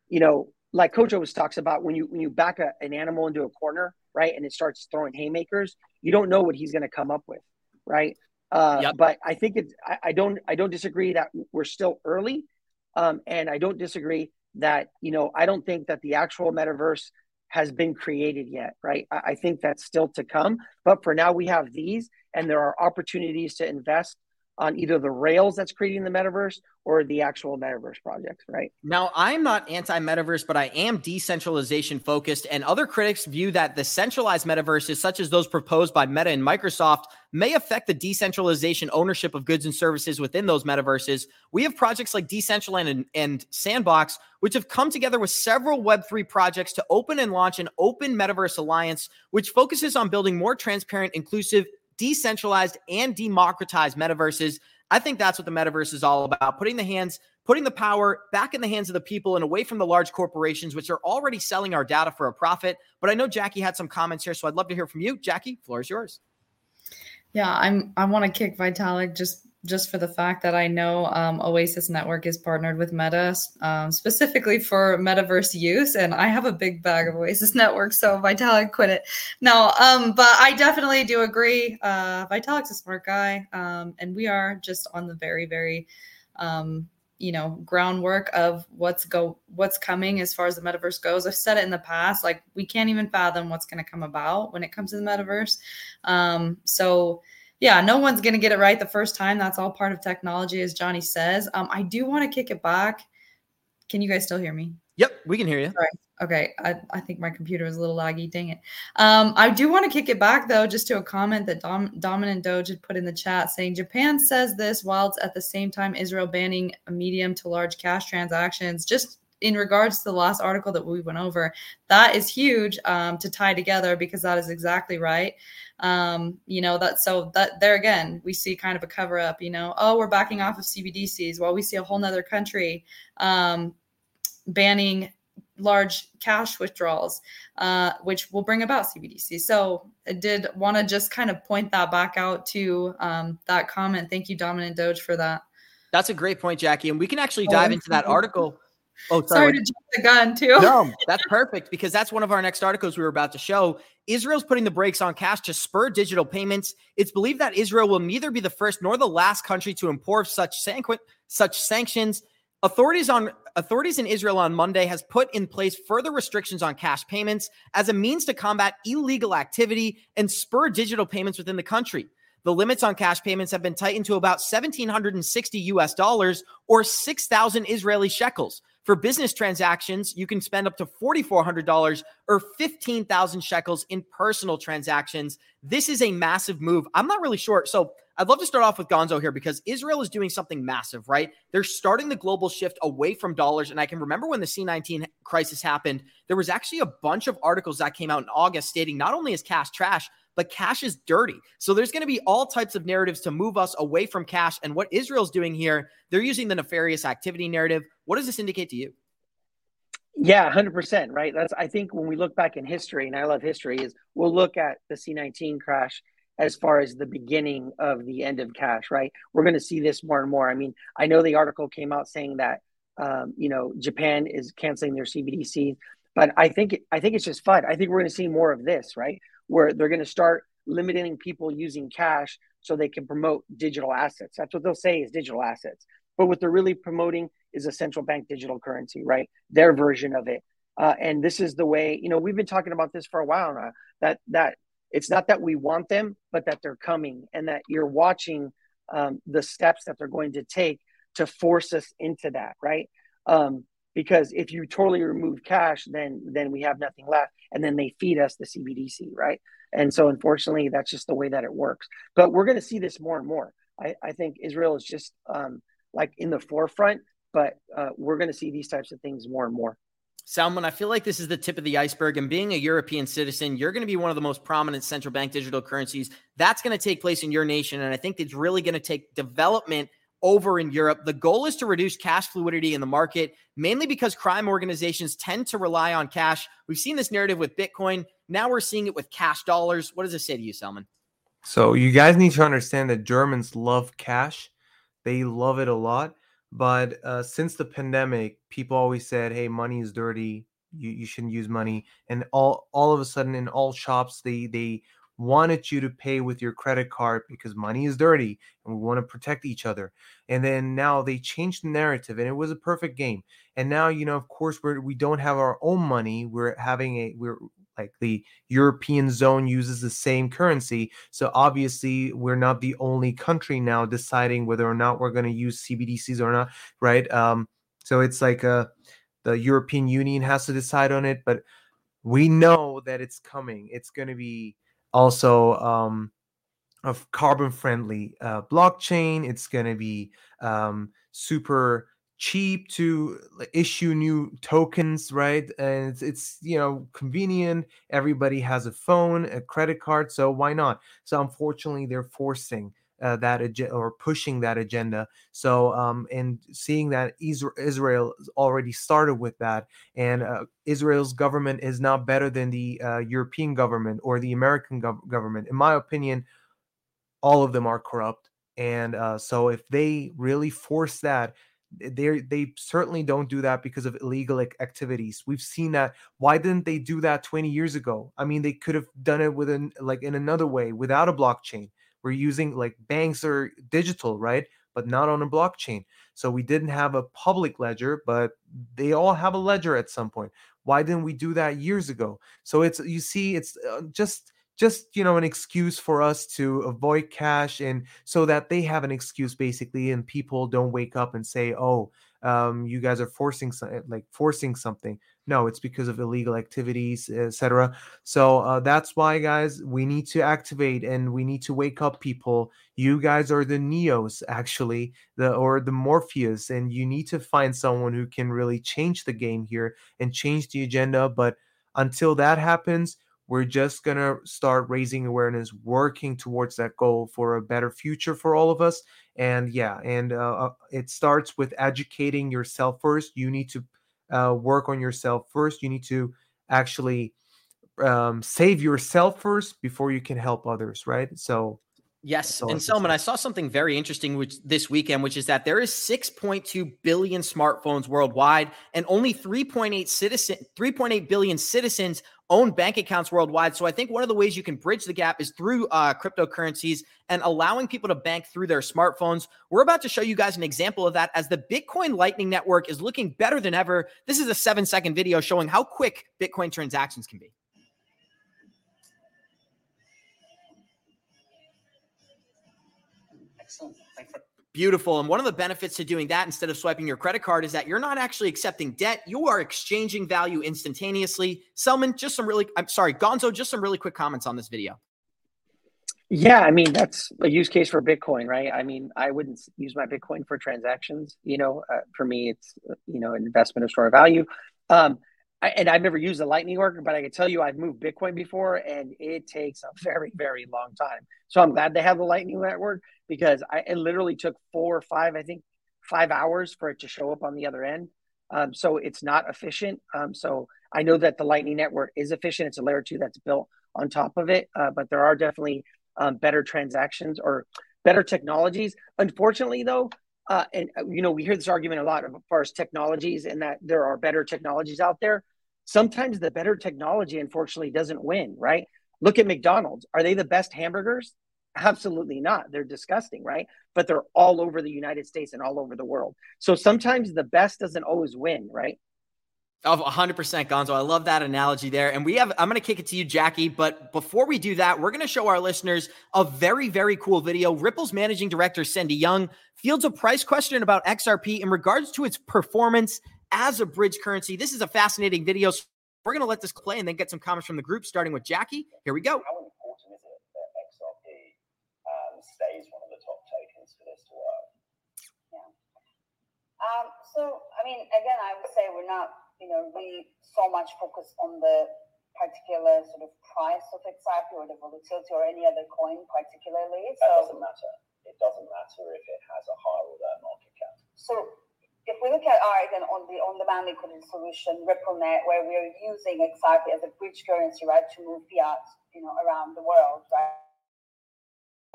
you know, like Coach always talks about when you when you back a, an animal into a corner, right, and it starts throwing haymakers, you don't know what he's going to come up with, right? Uh, yep. But I think it's I, I, don't I don't disagree that we're still early, um, and I don't disagree that you know I don't think that the actual metaverse has been created yet, right? I, I think that's still to come. But for now, we have these, and there are opportunities to invest on either the rails that's creating the metaverse or the actual metaverse projects, right? Now, I'm not anti metaverse, but I am decentralization focused. And other critics view that the centralized metaverses, such as those proposed by Meta and Microsoft, may affect the decentralization ownership of goods and services within those metaverses. We have projects like Decentraland and, and Sandbox, which have come together with several Web3 projects to open and launch an open metaverse alliance, which focuses on building more transparent, inclusive, decentralized and democratized metaverses. I think that's what the metaverse is all about putting the hands, putting the power back in the hands of the people and away from the large corporations, which are already selling our data for a profit. But I know Jackie had some comments here, so I'd love to hear from you. Jackie, floor is yours. Yeah, I'm I want to kick Vitalik just just for the fact that I know um, Oasis Network is partnered with Meta um, specifically for metaverse use, and I have a big bag of Oasis Network, so Vitalik quit it. No, um, but I definitely do agree. Uh, Vitalik's a smart guy, um, and we are just on the very, very, um, you know, groundwork of what's go what's coming as far as the metaverse goes. I've said it in the past, like we can't even fathom what's going to come about when it comes to the metaverse. Um, so yeah, no one's going to get it right the first time. That's all part of technology, as Johnny says. Um, I do want to kick it back. Can you guys still hear me? Yep, we can hear you. Sorry. Okay, I, I think my computer is a little laggy. Dang it. Um, I do want to kick it back though, just to a comment that Dom, Dominant Doge had put in the chat saying Japan says this while it's at the same time Israel banning medium to large cash transactions. Just in regards to the last article that we went over, that is huge um, to tie together because that is exactly right um, you know that so that there again we see kind of a cover up you know oh we're backing off of cbdc's while we see a whole nother country um, banning large cash withdrawals uh, which will bring about cbdc so i did want to just kind of point that back out to um, that comment thank you dominant doge for that that's a great point jackie and we can actually oh, dive into that article Oh, sorry. sorry to jump the gun too. No, that's perfect because that's one of our next articles we were about to show. Israel's putting the brakes on cash to spur digital payments. It's believed that Israel will neither be the first nor the last country to impose such sanqu- such sanctions. Authorities on authorities in Israel on Monday has put in place further restrictions on cash payments as a means to combat illegal activity and spur digital payments within the country. The limits on cash payments have been tightened to about 1760 US dollars or 6000 Israeli shekels. For business transactions, you can spend up to $4,400 or 15,000 shekels in personal transactions. This is a massive move. I'm not really sure. So I'd love to start off with Gonzo here because Israel is doing something massive, right? They're starting the global shift away from dollars. And I can remember when the C19 crisis happened, there was actually a bunch of articles that came out in August stating not only is cash trash, but cash is dirty. So there's going to be all types of narratives to move us away from cash. And what Israel's doing here, they're using the nefarious activity narrative. What does this indicate to you? Yeah, hundred percent. Right. That's I think when we look back in history, and I love history, is we'll look at the C nineteen crash as far as the beginning of the end of cash. Right. We're going to see this more and more. I mean, I know the article came out saying that um, you know Japan is canceling their CBDC, but I think I think it's just fun. I think we're going to see more of this. Right, where they're going to start limiting people using cash so they can promote digital assets. That's what they'll say is digital assets. But what they're really promoting is a central bank digital currency, right? Their version of it. Uh, and this is the way, you know, we've been talking about this for a while now. That that it's not that we want them, but that they're coming, and that you're watching um, the steps that they're going to take to force us into that, right? Um, because if you totally remove cash, then then we have nothing left, and then they feed us the CBDC, right? And so, unfortunately, that's just the way that it works. But we're going to see this more and more. I, I think Israel is just um, like in the forefront, but uh, we're going to see these types of things more and more. Salman, I feel like this is the tip of the iceberg. And being a European citizen, you're going to be one of the most prominent central bank digital currencies. That's going to take place in your nation. And I think it's really going to take development over in Europe. The goal is to reduce cash fluidity in the market, mainly because crime organizations tend to rely on cash. We've seen this narrative with Bitcoin. Now we're seeing it with cash dollars. What does this say to you, Salman? So you guys need to understand that Germans love cash. They love it a lot. But uh, since the pandemic, people always said, "Hey, money is dirty. You, you shouldn't use money." And all all of a sudden, in all shops, they they wanted you to pay with your credit card because money is dirty and we want to protect each other. And then now they changed the narrative and it was a perfect game. And now, you know, of course, we're, we don't have our own money. We're having a, we're like the European zone uses the same currency. So obviously, we're not the only country now deciding whether or not we're going to use CBDCs or not, right? Um, so it's like uh, the European Union has to decide on it, but we know that it's coming. It's going to be also um, of carbon friendly uh, blockchain. It's going to be um, super cheap to issue new tokens, right? And it's, it's, you know convenient. Everybody has a phone, a credit card, so why not? So unfortunately, they're forcing uh, that agenda or pushing that agenda. So, um, and seeing that Israel already started with that, and uh, Israel's government is not better than the uh, European government or the American gov- government. In my opinion, all of them are corrupt. And uh, so, if they really force that, they they certainly don't do that because of illegal activities. We've seen that. Why didn't they do that 20 years ago? I mean, they could have done it with within like in another way without a blockchain. We're using like banks are digital, right? But not on a blockchain. So we didn't have a public ledger, but they all have a ledger at some point. Why didn't we do that years ago? So it's you see, it's uh, just just you know an excuse for us to avoid cash and so that they have an excuse basically and people don't wake up and say oh um, you guys are forcing like forcing something no, it's because of illegal activities, etc. So uh, that's why, guys, we need to activate and we need to wake up people. You guys are the Neos, actually, the or the Morpheus, and you need to find someone who can really change the game here and change the agenda. But until that happens, we're just going to start raising awareness working towards that goal for a better future for all of us and yeah and uh, uh it starts with educating yourself first you need to uh, work on yourself first. You need to actually um, save yourself first before you can help others, right? So, yes. And Selman, I saw something very interesting which this weekend, which is that there is 6.2 billion smartphones worldwide, and only 3.8 citizen, 3.8 billion citizens own bank accounts worldwide. So I think one of the ways you can bridge the gap is through uh, cryptocurrencies and allowing people to bank through their smartphones. We're about to show you guys an example of that as the Bitcoin Lightning Network is looking better than ever. This is a seven second video showing how quick Bitcoin transactions can be. Beautiful. And one of the benefits to doing that instead of swiping your credit card is that you're not actually accepting debt. You are exchanging value instantaneously. Selman, just some really, I'm sorry, Gonzo, just some really quick comments on this video. Yeah, I mean that's a use case for Bitcoin, right? I mean, I wouldn't use my Bitcoin for transactions. You know, uh, for me, it's you know an investment of store value. Um, I, and I've never used a Lightning network, but I can tell you I've moved Bitcoin before, and it takes a very very long time. So I'm glad they have the Lightning network because I it literally took four or five, I think, five hours for it to show up on the other end. Um, so it's not efficient. Um, so I know that the Lightning Network is efficient. It's a layer two that's built on top of it, uh, but there are definitely um, better transactions or better technologies. Unfortunately, though, uh, and uh, you know we hear this argument a lot as far as technologies and that there are better technologies out there. Sometimes the better technology, unfortunately, doesn't win. Right? Look at McDonald's. Are they the best hamburgers? Absolutely not. They're disgusting, right? But they're all over the United States and all over the world. So sometimes the best doesn't always win, right? Of 100% Gonzo. I love that analogy there. And we have, I'm going to kick it to you, Jackie. But before we do that, we're going to show our listeners a very, very cool video. Ripple's managing director, Sendi Young, fields a price question about XRP in regards to its performance as a bridge currency. This is a fascinating video. So we're going to let this play and then get some comments from the group, starting with Jackie. Here we go. How important is it that XRP um, stays one of the top tokens for this to work? Yeah. Um, so, I mean, again, I would say we're not, you know, really so much focus on the particular sort of price of XRP or the volatility or any other coin particularly. So, doesn't matter. It doesn't matter if it has a higher or lower market cap. So, if we look at our again on the on-demand liquidity solution RippleNet, where we are using XRP as a bridge currency, right, to move fiat, you know, around the world, right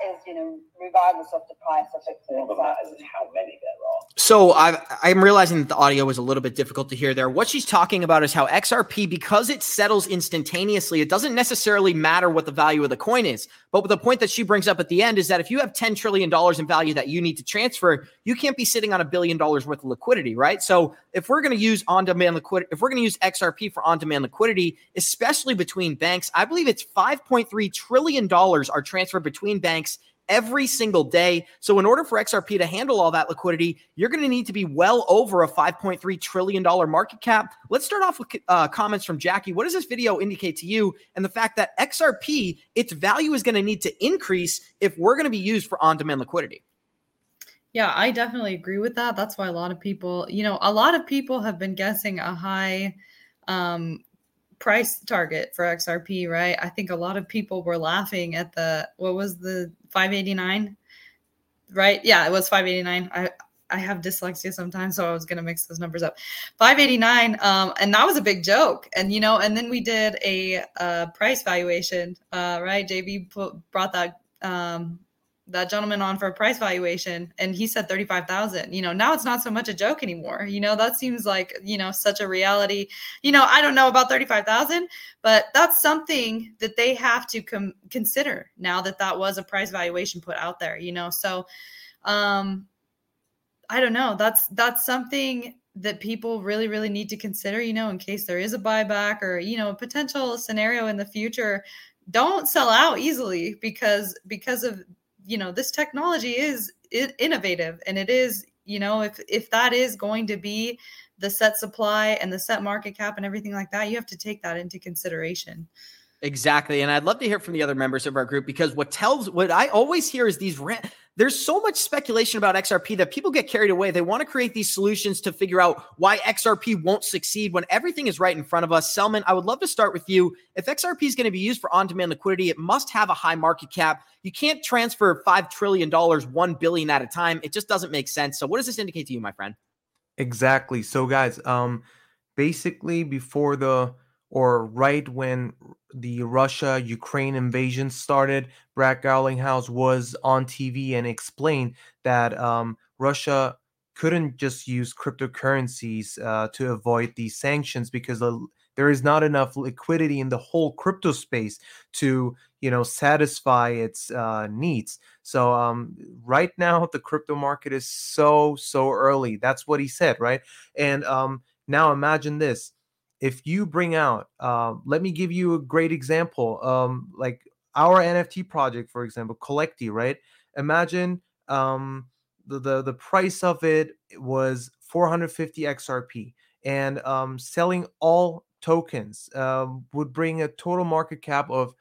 is, you know, regardless of the price of it. All that matters is how many there. So I, I'm realizing that the audio was a little bit difficult to hear there. What she's talking about is how XRP, because it settles instantaneously, it doesn't necessarily matter what the value of the coin is. But the point that she brings up at the end is that if you have $10 trillion in value that you need to transfer, you can't be sitting on a billion dollars worth of liquidity, right? So if we're going to use on demand liquidity, if we're going to use XRP for on demand liquidity, especially between banks, I believe it's $5.3 trillion are transferred between banks every single day. So, in order for XRP to handle all that liquidity, you're going to need to be well over a $5.3 trillion market cap. Let's start off with uh, comments from Jackie. What does this video indicate to you? And the fact that XRP, its value is going to need to increase if we're going to be used for on demand liquidity. Yeah, I definitely agree with that. That's why a lot of people, you know, a lot of people have been guessing a high um, price target for XRP, right? I think a lot of people were laughing at the what was the 589, right? Yeah, it was 589. I I have dyslexia sometimes, so I was gonna mix those numbers up. 589, um, and that was a big joke. And you know, and then we did a, a price valuation, uh, right? JB brought that um, that gentleman on for a price valuation and he said 35,000. You know, now it's not so much a joke anymore. You know, that seems like, you know, such a reality. You know, I don't know about 35,000, but that's something that they have to com- consider now that that was a price valuation put out there, you know. So um I don't know. That's that's something that people really really need to consider, you know, in case there is a buyback or, you know, a potential scenario in the future don't sell out easily because because of you know this technology is innovative and it is you know if if that is going to be the set supply and the set market cap and everything like that you have to take that into consideration Exactly. And I'd love to hear from the other members of our group because what tells what I always hear is these there's so much speculation about XRP that people get carried away. They want to create these solutions to figure out why XRP won't succeed when everything is right in front of us. Selman, I would love to start with you. If XRP is going to be used for on-demand liquidity, it must have a high market cap. You can't transfer 5 trillion dollars 1 billion at a time. It just doesn't make sense. So what does this indicate to you, my friend? Exactly. So guys, um basically before the or right when the Russia Ukraine invasion started, Brad Garlinghouse was on TV and explained that um, Russia couldn't just use cryptocurrencies uh, to avoid these sanctions because the, there is not enough liquidity in the whole crypto space to you know satisfy its uh, needs. So um, right now the crypto market is so so early. That's what he said, right? And um, now imagine this if you bring out uh, let me give you a great example um, like our nft project for example collecti right? Imagine um, the, the the price of it was 450 xrp and um, selling all tokens uh, would bring a total market cap of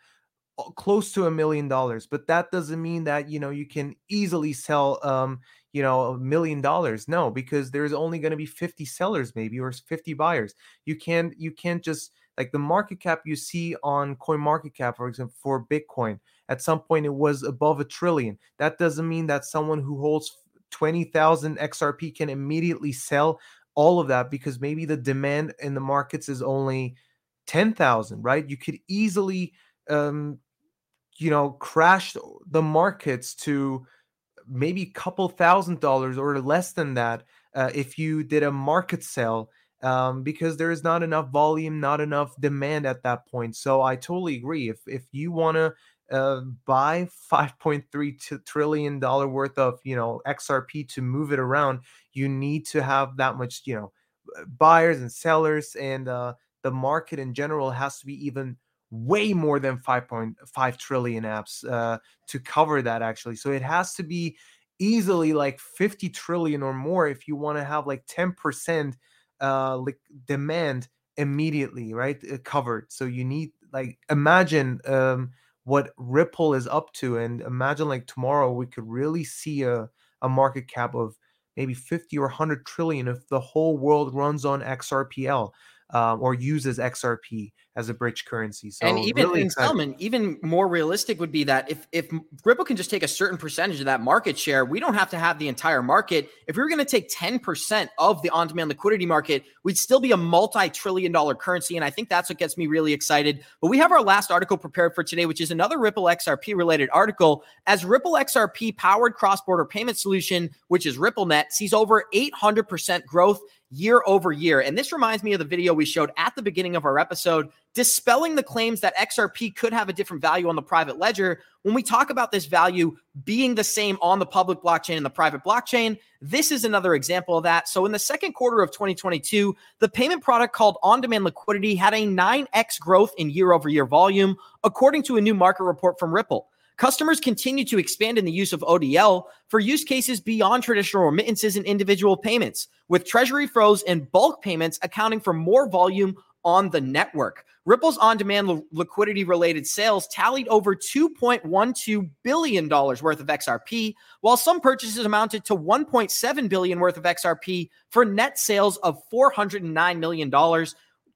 close to a million dollars but that doesn't mean that you know you can easily sell um you know a million dollars no because there's only going to be 50 sellers maybe or 50 buyers. You can't you can't just like the market cap you see on coin market cap for example for bitcoin at some point it was above a trillion. That doesn't mean that someone who holds 20,000 xrp can immediately sell all of that because maybe the demand in the markets is only 10,000 right? You could easily um you know crashed the markets to maybe a couple thousand dollars or less than that uh, if you did a market sale um, because there is not enough volume, not enough demand at that point. So I totally agree. If if you want to uh, buy 5.3 trillion dollar worth of you know XRP to move it around, you need to have that much you know buyers and sellers, and uh, the market in general has to be even way more than 5.5 trillion apps uh, to cover that actually. So it has to be easily like 50 trillion or more if you want to have like 10% uh, like demand immediately, right? Uh, covered. So you need like imagine um, what Ripple is up to, and imagine like tomorrow we could really see a a market cap of maybe 50 or 100 trillion if the whole world runs on XRPL um, or uses XRP as a bridge currency. So and even really in Selman, even more realistic would be that if if Ripple can just take a certain percentage of that market share, we don't have to have the entire market. If we were going to take 10% of the on-demand liquidity market, we'd still be a multi-trillion dollar currency. And I think that's what gets me really excited. But we have our last article prepared for today, which is another Ripple XRP related article. As Ripple XRP powered cross-border payment solution, which is RippleNet, sees over 800% growth year over year. And this reminds me of the video we showed at the beginning of our episode, dispelling the claims that XRP could have a different value on the private ledger. When we talk about this value being the same on the public blockchain and the private blockchain, this is another example of that. So, in the second quarter of 2022, the payment product called On Demand Liquidity had a 9x growth in year over year volume, according to a new market report from Ripple. Customers continue to expand in the use of ODL for use cases beyond traditional remittances and individual payments, with treasury flows and bulk payments accounting for more volume on the network. Ripple's on demand liquidity related sales tallied over $2.12 billion worth of XRP, while some purchases amounted to $1.7 billion worth of XRP for net sales of $409 million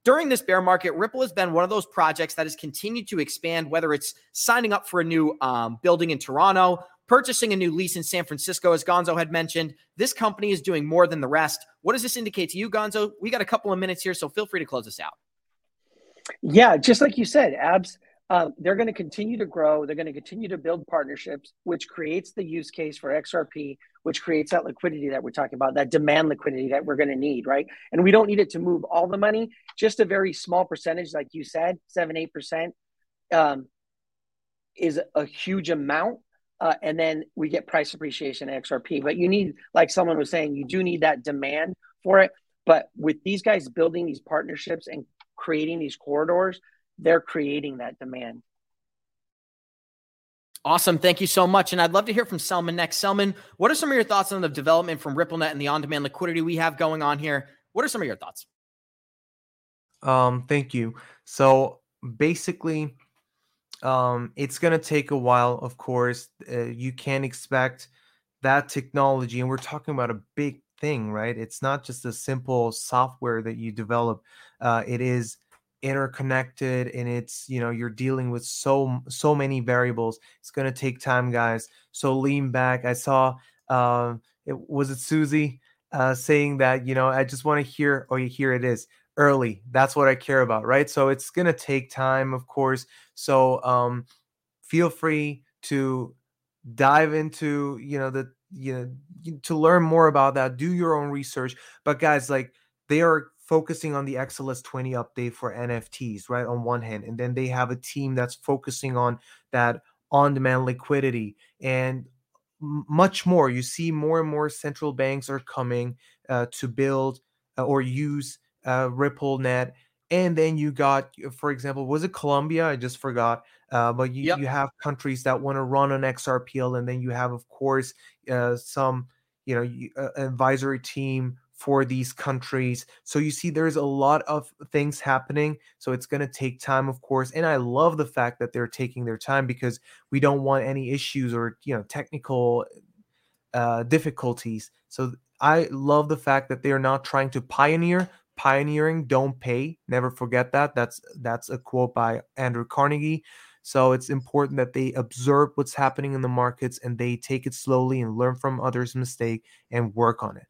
during this bear market, Ripple has been one of those projects that has continued to expand, whether it's signing up for a new um, building in Toronto, purchasing a new lease in San Francisco, as Gonzo had mentioned. This company is doing more than the rest. What does this indicate to you, Gonzo? We got a couple of minutes here, so feel free to close us out. Yeah, just like you said, Abs, uh, they're going to continue to grow. They're going to continue to build partnerships, which creates the use case for XRP, which creates that liquidity that we're talking about, that demand liquidity that we're going to need, right? And we don't need it to move all the money, just a very small percentage, like you said, seven, eight percent um, is a huge amount. Uh, and then we get price appreciation XRP. But you need, like someone was saying, you do need that demand for it. But with these guys building these partnerships and creating these corridors, they're creating that demand. Awesome. Thank you so much. And I'd love to hear from Selman next. Selman, what are some of your thoughts on the development from RippleNet and the on demand liquidity we have going on here? What are some of your thoughts? Um, thank you. So basically, um, it's going to take a while, of course. Uh, you can't expect that technology, and we're talking about a big thing, right? It's not just a simple software that you develop, uh, it is interconnected and it's you know you're dealing with so so many variables it's going to take time guys. So lean back i saw uh, it was it susie uh, saying that you know i just want to hear oh here it is early that's what i care about right? So it's going to take time of course. So um feel free to dive into you know the you know to learn more about that do your own research but guys like they are focusing on the XLS 20 update for NFTs, right? On one hand, and then they have a team that's focusing on that on demand liquidity and much more. You see more and more central banks are coming uh, to build uh, or use uh, RippleNet. And then you got, for example, was it Colombia? I just forgot. Uh, but you, yep. you have countries that want to run an XRPL, and then you have, of course, uh, some, you know, uh, advisory team for these countries. So you see, there's a lot of things happening. So it's going to take time, of course. And I love the fact that they're taking their time because we don't want any issues or, you know, technical uh, difficulties. So I love the fact that they're not trying to pioneer. Pioneering don't pay. Never forget that. That's that's a quote by Andrew Carnegie. So it's important that they observe what's happening in the markets and they take it slowly and learn from others' mistake and work on it.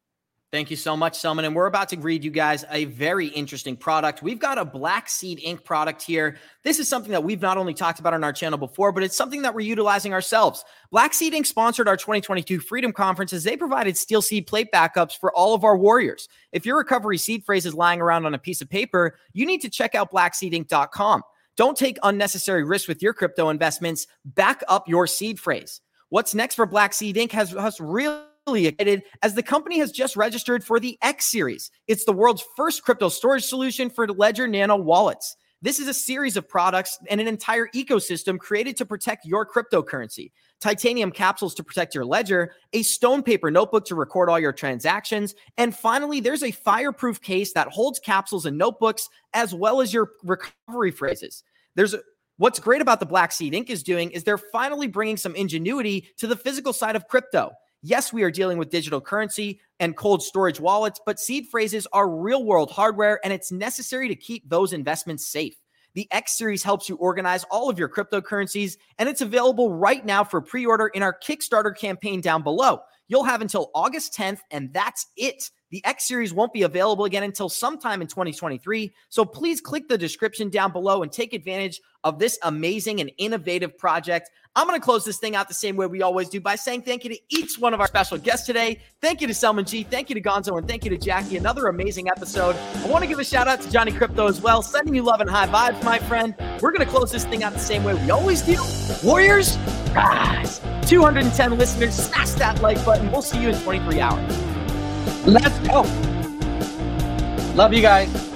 Thank you so much, Selman. And we're about to read you guys a very interesting product. We've got a Black Seed Ink product here. This is something that we've not only talked about on our channel before, but it's something that we're utilizing ourselves. Black Seed Ink sponsored our 2022 Freedom Conference as they provided steel seed plate backups for all of our warriors. If your recovery seed phrase is lying around on a piece of paper, you need to check out blackseedink.com. Don't take unnecessary risks with your crypto investments. Back up your seed phrase. What's next for Black Seed Ink has us really excited as the company has just registered for the X series. It's the world's first crypto storage solution for Ledger Nano wallets. This is a series of products and an entire ecosystem created to protect your cryptocurrency. Titanium capsules to protect your ledger, a stone paper notebook to record all your transactions, and finally, there's a fireproof case that holds capsules and notebooks as well as your recovery phrases. There's a, what's great about the Black Seed Inc. is doing is they're finally bringing some ingenuity to the physical side of crypto. Yes, we are dealing with digital currency and cold storage wallets, but seed phrases are real world hardware and it's necessary to keep those investments safe. The X Series helps you organize all of your cryptocurrencies, and it's available right now for pre order in our Kickstarter campaign down below. You'll have until August 10th, and that's it. The X Series won't be available again until sometime in 2023. So please click the description down below and take advantage of this amazing and innovative project. I'm going to close this thing out the same way we always do by saying thank you to each one of our special guests today. Thank you to Selman G. Thank you to Gonzo. And thank you to Jackie. Another amazing episode. I want to give a shout out to Johnny Crypto as well. Sending you love and high vibes, my friend. We're going to close this thing out the same way we always do. Warriors, rise. 210 listeners, smash that like button. We'll see you in 23 hours. Let's go. Love you guys.